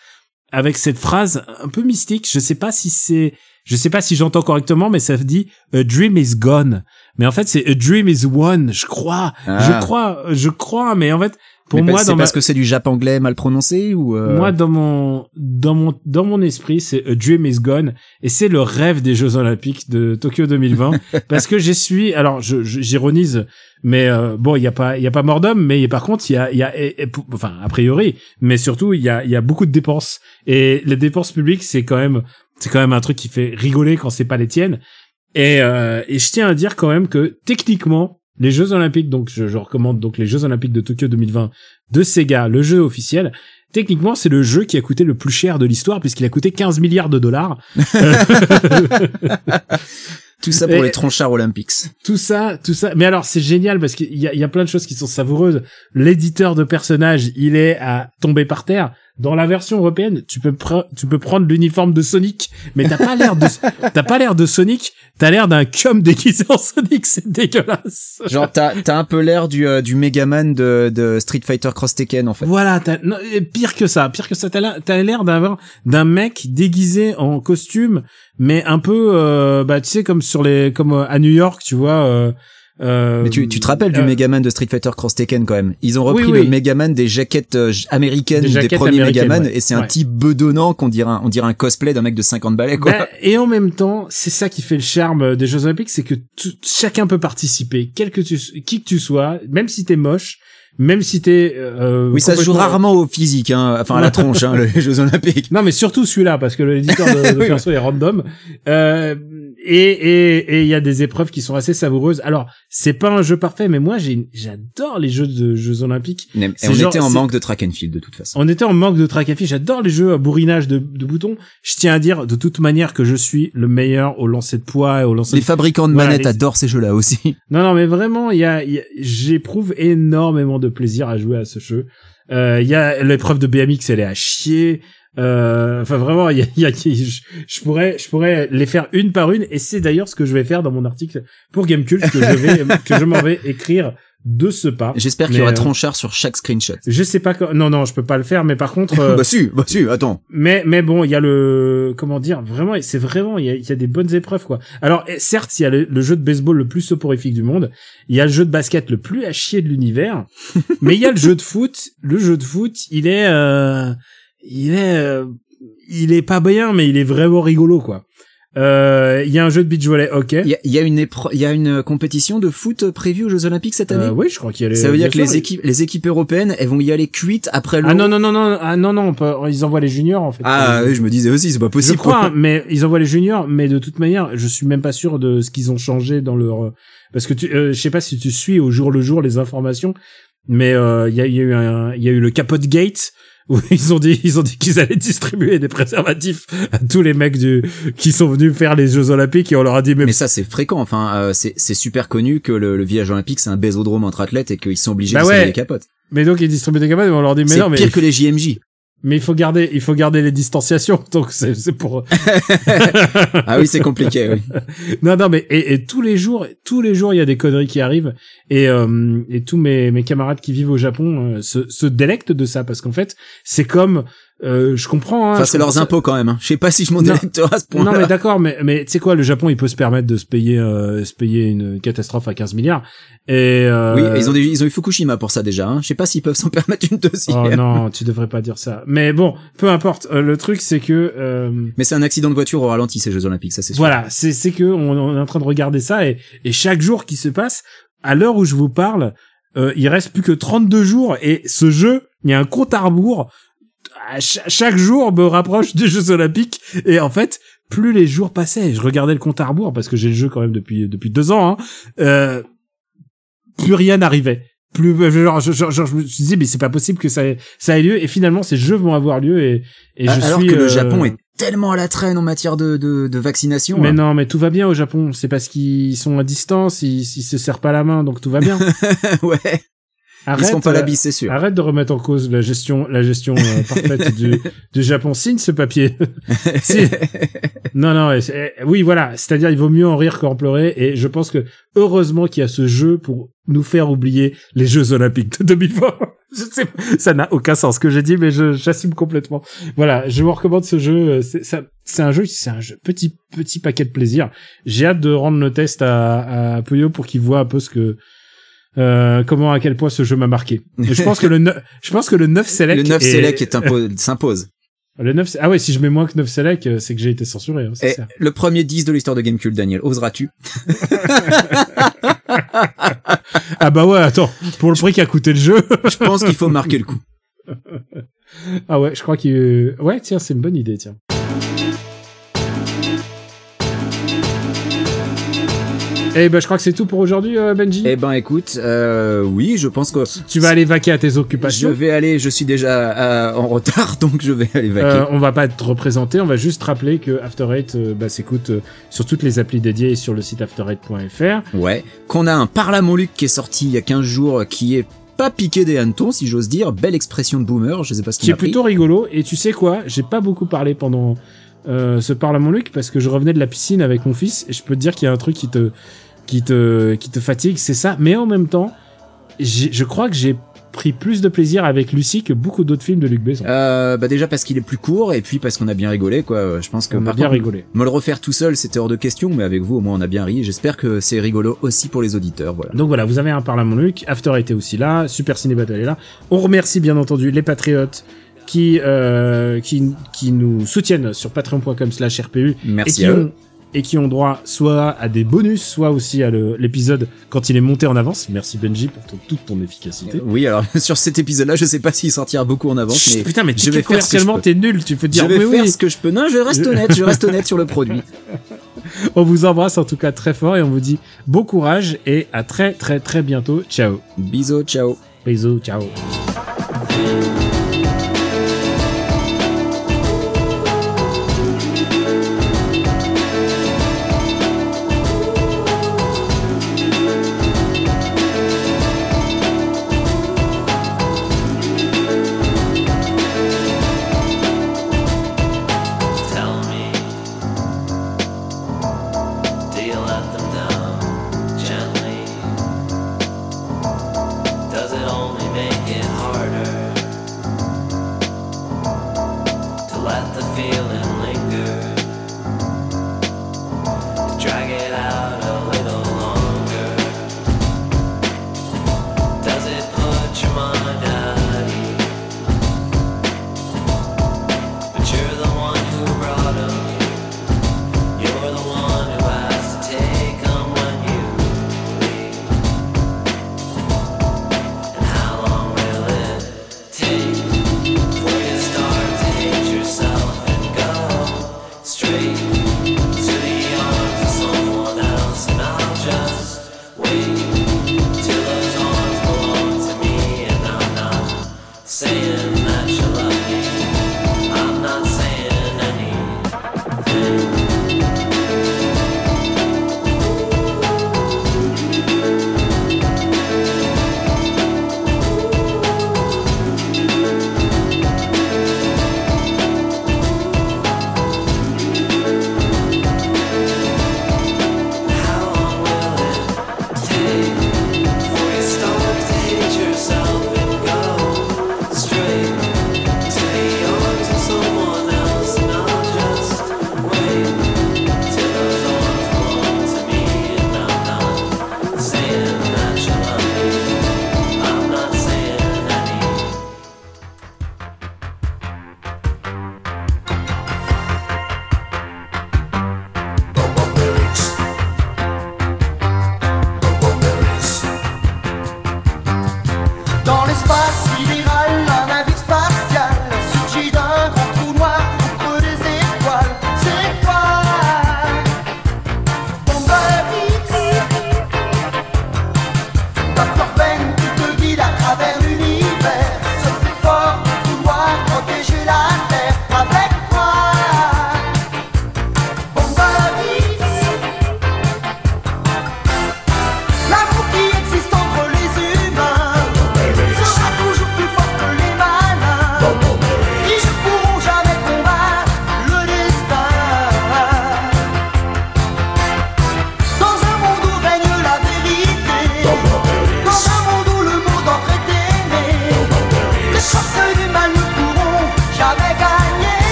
avec cette phrase un peu mystique. Je sais pas si c'est, je sais pas si j'entends correctement, mais ça dit A dream is gone. Mais en fait, c'est A dream is won. Je crois, Ah. je crois, je crois. Mais en fait, pour Mais moi, c'est ma, parce que c'est du japonais mal prononcé ou euh, moi, dans mon, dans mon, dans mon esprit, c'est A Dream is Gone, et c'est le rêve des Jeux Olympiques de Tokyo 2020, parce que j'y suis, alors, je, je- j'ironise, mais euh, bon, il y a pas, il y a pas mort d'homme, mais par contre, il y a, il y a, et- et- enfin, a priori, mais surtout, il y a, il y a beaucoup de dépenses, et les dépenses publiques, c'est quand même, c'est quand même un truc qui fait rigoler quand c'est pas les tiennes, et, euh, et je tiens à dire quand même que techniquement, les Jeux Olympiques, donc je, je recommande donc les Jeux Olympiques de Tokyo 2020 de Sega, le jeu officiel. Techniquement, c'est le jeu qui a coûté le plus cher de l'histoire puisqu'il a coûté 15 milliards de dollars. tout ça pour Et- les tronchards olympiques. tout ça, tout ça. Mais alors, c'est génial parce qu'il y a, il y a plein de choses qui sont savoureuses. L'éditeur de personnages, il est à tomber par terre. Dans la version européenne, tu peux tu peux prendre l'uniforme de Sonic, mais t'as pas l'air de t'as pas l'air de Sonic, t'as l'air d'un cum déguisé en Sonic, c'est dégueulasse. Genre t'as t'as un peu l'air du euh, du Megaman de de Street Fighter Cross Tekken en fait. Voilà, t'as, pire que ça, pire que ça, t'as l'air, t'as l'air d'avoir d'un mec déguisé en costume, mais un peu, euh, bah tu sais comme sur les, comme euh, à New York, tu vois. Euh, euh, Mais tu, tu te rappelles du euh, Megaman de Street Fighter Cross Tekken quand même. Ils ont repris Oui, oui. le Megaman des jaquettes euh, américaines Des premiers américaines, Megaman ouais. et c'est un type bedonnant qu'on dirait un, on dirait un cosplay d'un mec de 50 balais quoi. bah, et en même temps, c'est ça qui fait le charme des Jeux Olympiques, c'est que tout- chacun peut participer, quel que tu, qui que tu sois, même si t'es moche, même si t'es. Euh, oui, ça se joue rarement au physique hein, enfin à la tronche hein, les Jeux olympiques. Non, mais surtout celui-là, parce que l'éditeur de, de perso est random. Euh, et et et il y a des épreuves qui sont assez savoureuses. Alors, c'est pas un jeu parfait, mais moi, j'ai j'adore les jeux de Jeux Olympiques. Et on genre- était en manque de track and field de toute façon. On était en manque de track à fiche. J'adore les jeux à bourrinage de, de boutons. Je tiens à dire de toute manière que je suis le meilleur au lancer de poids et au lancer Les de... fabricants de Voilà, manettes les- adorent ces jeux-là aussi. Non, non, mais vraiment, il y a, il y a- j'éprouve énormément de plaisir à jouer à ce jeu. Euh, Il y a l'épreuve de BMX, elle est à chier. Euh, Enfin vraiment, il y a, y a- je, je pourrais, je pourrais les faire une par une, et c'est d'ailleurs ce que je vais faire dans mon article pour Gamecult que je vais, que je m'en vais écrire de ce pas. J'espère qu'il y aura euh, tranchard sur chaque screenshot. Je sais pas quand. Non, non, je peux pas le faire, mais par contre. euh, bah si, bah si, attends. mais mais bon, il y a le comment dire vraiment, c'est vraiment il y a, il y a des bonnes épreuves quoi. Alors eh, certes, il y a le, le jeu de baseball le plus soporifique du monde, il y a le jeu de basket le plus à chier de l'univers, mais il y a le jeu de foot. Le jeu de foot, il est euh, il est euh, il est pas bien, mais il est vraiment rigolo quoi. Euh, Il y a un jeu de beach volley, ok. Il y a, il y a une il y a une compétition de foot prévue aux Jeux Olympiques cette année? Euh, oui, je crois qu'il y a les. Ça veut dire que les équipes, les équipes européennes, elles vont y aller cuites après le. Ah non non non non ah non non, peut- ils envoient les juniors en fait. Ah oui, je me disais aussi, c'est pas Je possible. crois, quoi. mais ils envoient les juniors, mais de toute manière, je suis même pas sûr de ce qu'ils ont changé dans leur, euh, parce que tu, euh, je sais pas si tu suis au jour le jour les informations, mais euh, il y, a, il y a eu un, il y a eu le Capote Gate où ils ont dit, ils ont dit qu'ils allaient distribuer des préservatifs à tous les mecs du, qui sont venus faire les Jeux Olympiques et on leur a dit mais, Mais ça, c'est fréquent. Enfin, euh, c'est c'est super connu que le, le village olympique, c'est un bésodrome entre athlètes et qu'ils sont obligés Bah de ouais. les capotes. mais donc ils distribuent des capotes, mais on leur dit mais C'est non mais pire que les JMJ. Mais il faut garder, il faut garder les distanciations, donc c'est c'est pour Ah oui, c'est compliqué. Oui. non, non, mais et, et tous les jours, tous les jours, il y a des conneries qui arrivent et euh, et tous mes mes camarades qui vivent au Japon euh, se se délectent de ça parce qu'en fait, c'est comme euh, je comprends. Hein, Enfin, c'est leurs impôts quand même. Hein. Je sais pas si je m'en délecterai à ce Non mais d'accord, mais mais tu sais quoi, le Japon, il peut se permettre de se payer euh, se payer une catastrophe à 15 milliards et euh, Oui, ils ont des- ils ont eu Fukushima pour ça déjà. Hein. Je sais pas s'ils peuvent s'en permettre une deuxième. Oh non, tu devrais pas dire ça. Mais bon, peu importe. Euh, le truc, c'est que euh, Mais c'est un accident de voiture au ralenti ces Jeux Olympiques, ça c'est sûr. Voilà, c'est c'est que on, on est en train de regarder ça et, et chaque jour qui se passe, à l'heure où je vous parle, euh, il reste plus que 32 jours et ce jeu, il y a un compte à rebours. Chaque jour me rapproche des Jeux Olympiques et en fait, plus les jours passaient, je regardais le compte à rebours parce que j'ai le jeu quand même depuis depuis deux ans. Hein, euh, plus rien n'arrivait. Plus genre, je, genre, je me suis dit mais c'est pas possible que ça ait, ça ait lieu et finalement ces jeux vont avoir lieu et et je Alors suis que le euh, Japon est tellement à la traîne en matière de, de, de vaccination. mais hein. non, mais tout va bien au Japon. C'est parce qu'ils sont à distance, ils, ils se serrent pas la main, donc tout va bien. ouais, Arrête, ils se font pas la euh, bise, c'est sûr. Arrête de remettre en cause la gestion, la gestion euh, parfaite du, du Japon. Signe ce papier. Si- Non, non, eh, oui, voilà. C'est-à-dire, il vaut mieux en rire qu'en pleurer. Et je pense que heureusement qu'il y a ce jeu pour nous faire oublier les Jeux Olympiques de 2020. Je sais, ça n'a aucun sens ce que j'ai dit, mais j'assume complètement. Voilà, je vous recommande ce jeu. euh, c'est un jeu, c'est un jeu petit petit paquet de plaisir. J'ai hâte de rendre le test à, à Puyo pour qu'il voit un peu ce que euh, comment à quel point ce jeu m'a marqué. Et je pense que le 9, je pense que le 9 select le 9 Select est impo- s'impose. le 9 ah ouais, si je mets moins que 9 select, euh, c'est que j'ai été censuré, hein, Et le premier 10 de l'histoire de Gamecube, Daniel, oseras-tu? Ah bah ouais, attends, pour le prix qu'a coûté le jeu. Je pense qu'il faut marquer le coup. ah ouais, je crois qu'il ouais, tiens, c'est une bonne idée, tiens. Eh ben, je crois que c'est tout pour aujourd'hui, euh, Benji. Eh ben écoute, euh, oui, je pense que tu vas aller vaquer à tes je occupations. vais aller, je suis déjà euh, en retard, donc je vais aller vaquer. Euh, on va pas te représenter, on va juste rappeler que After Eight euh, bah, s'écoute euh, sur toutes les applis dédiées et sur le site after8.fr. Ouais. Qu'on a un Parle à qui est sorti il y a 15 jours, qui est pas piqué des hannetons, si j'ose dire. Belle expression de boomer, je sais pas ce qui qu'il est plutôt rigolo. Et tu sais quoi, j'ai pas beaucoup parlé pendant euh, ce parle à mon Luc parce que je revenais de la piscine avec mon fils et je peux te dire qu'il y a un truc qui te qui te qui te fatigue, c'est ça. Mais en même temps, je crois que j'ai pris plus de plaisir avec Lucie que beaucoup d'autres films de Luc Besson. Euh, bah déjà parce qu'il est plus court et puis parce qu'on a bien rigolé quoi. Je pense que on a par bien contre, rigolé. me le refaire tout seul c'était hors de question, mais avec vous au moins on a bien ri. J'espère que c'est rigolo aussi pour les auditeurs. Voilà. Donc voilà, vous avez un parle à mon Luc, After était aussi là, Super Ciné Battle est là. On remercie bien entendu les patriotes qui euh, qui qui nous soutiennent sur patreon.com/rpu et Merci qui à eux. ont et qui ont droit soit à des bonus, soit aussi à l'épisode quand il est monté en avance. Merci Benji pour ton- toute ton efficacité. Oui, alors sur cet épisode-là, je sais pas s'il sortira beaucoup en avance, Chut, mais putain, mais je vais faire je commercialement t'es nul. Tu peux je dire vais oui, faire oui. ce que je peux. Non, je reste Je- honnête, je reste honnête sur le produit. On vous embrasse en tout cas très fort et on vous dit bon courage et à très très très bientôt. Ciao. Bisous, ciao. Bisous, ciao.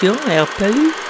Production.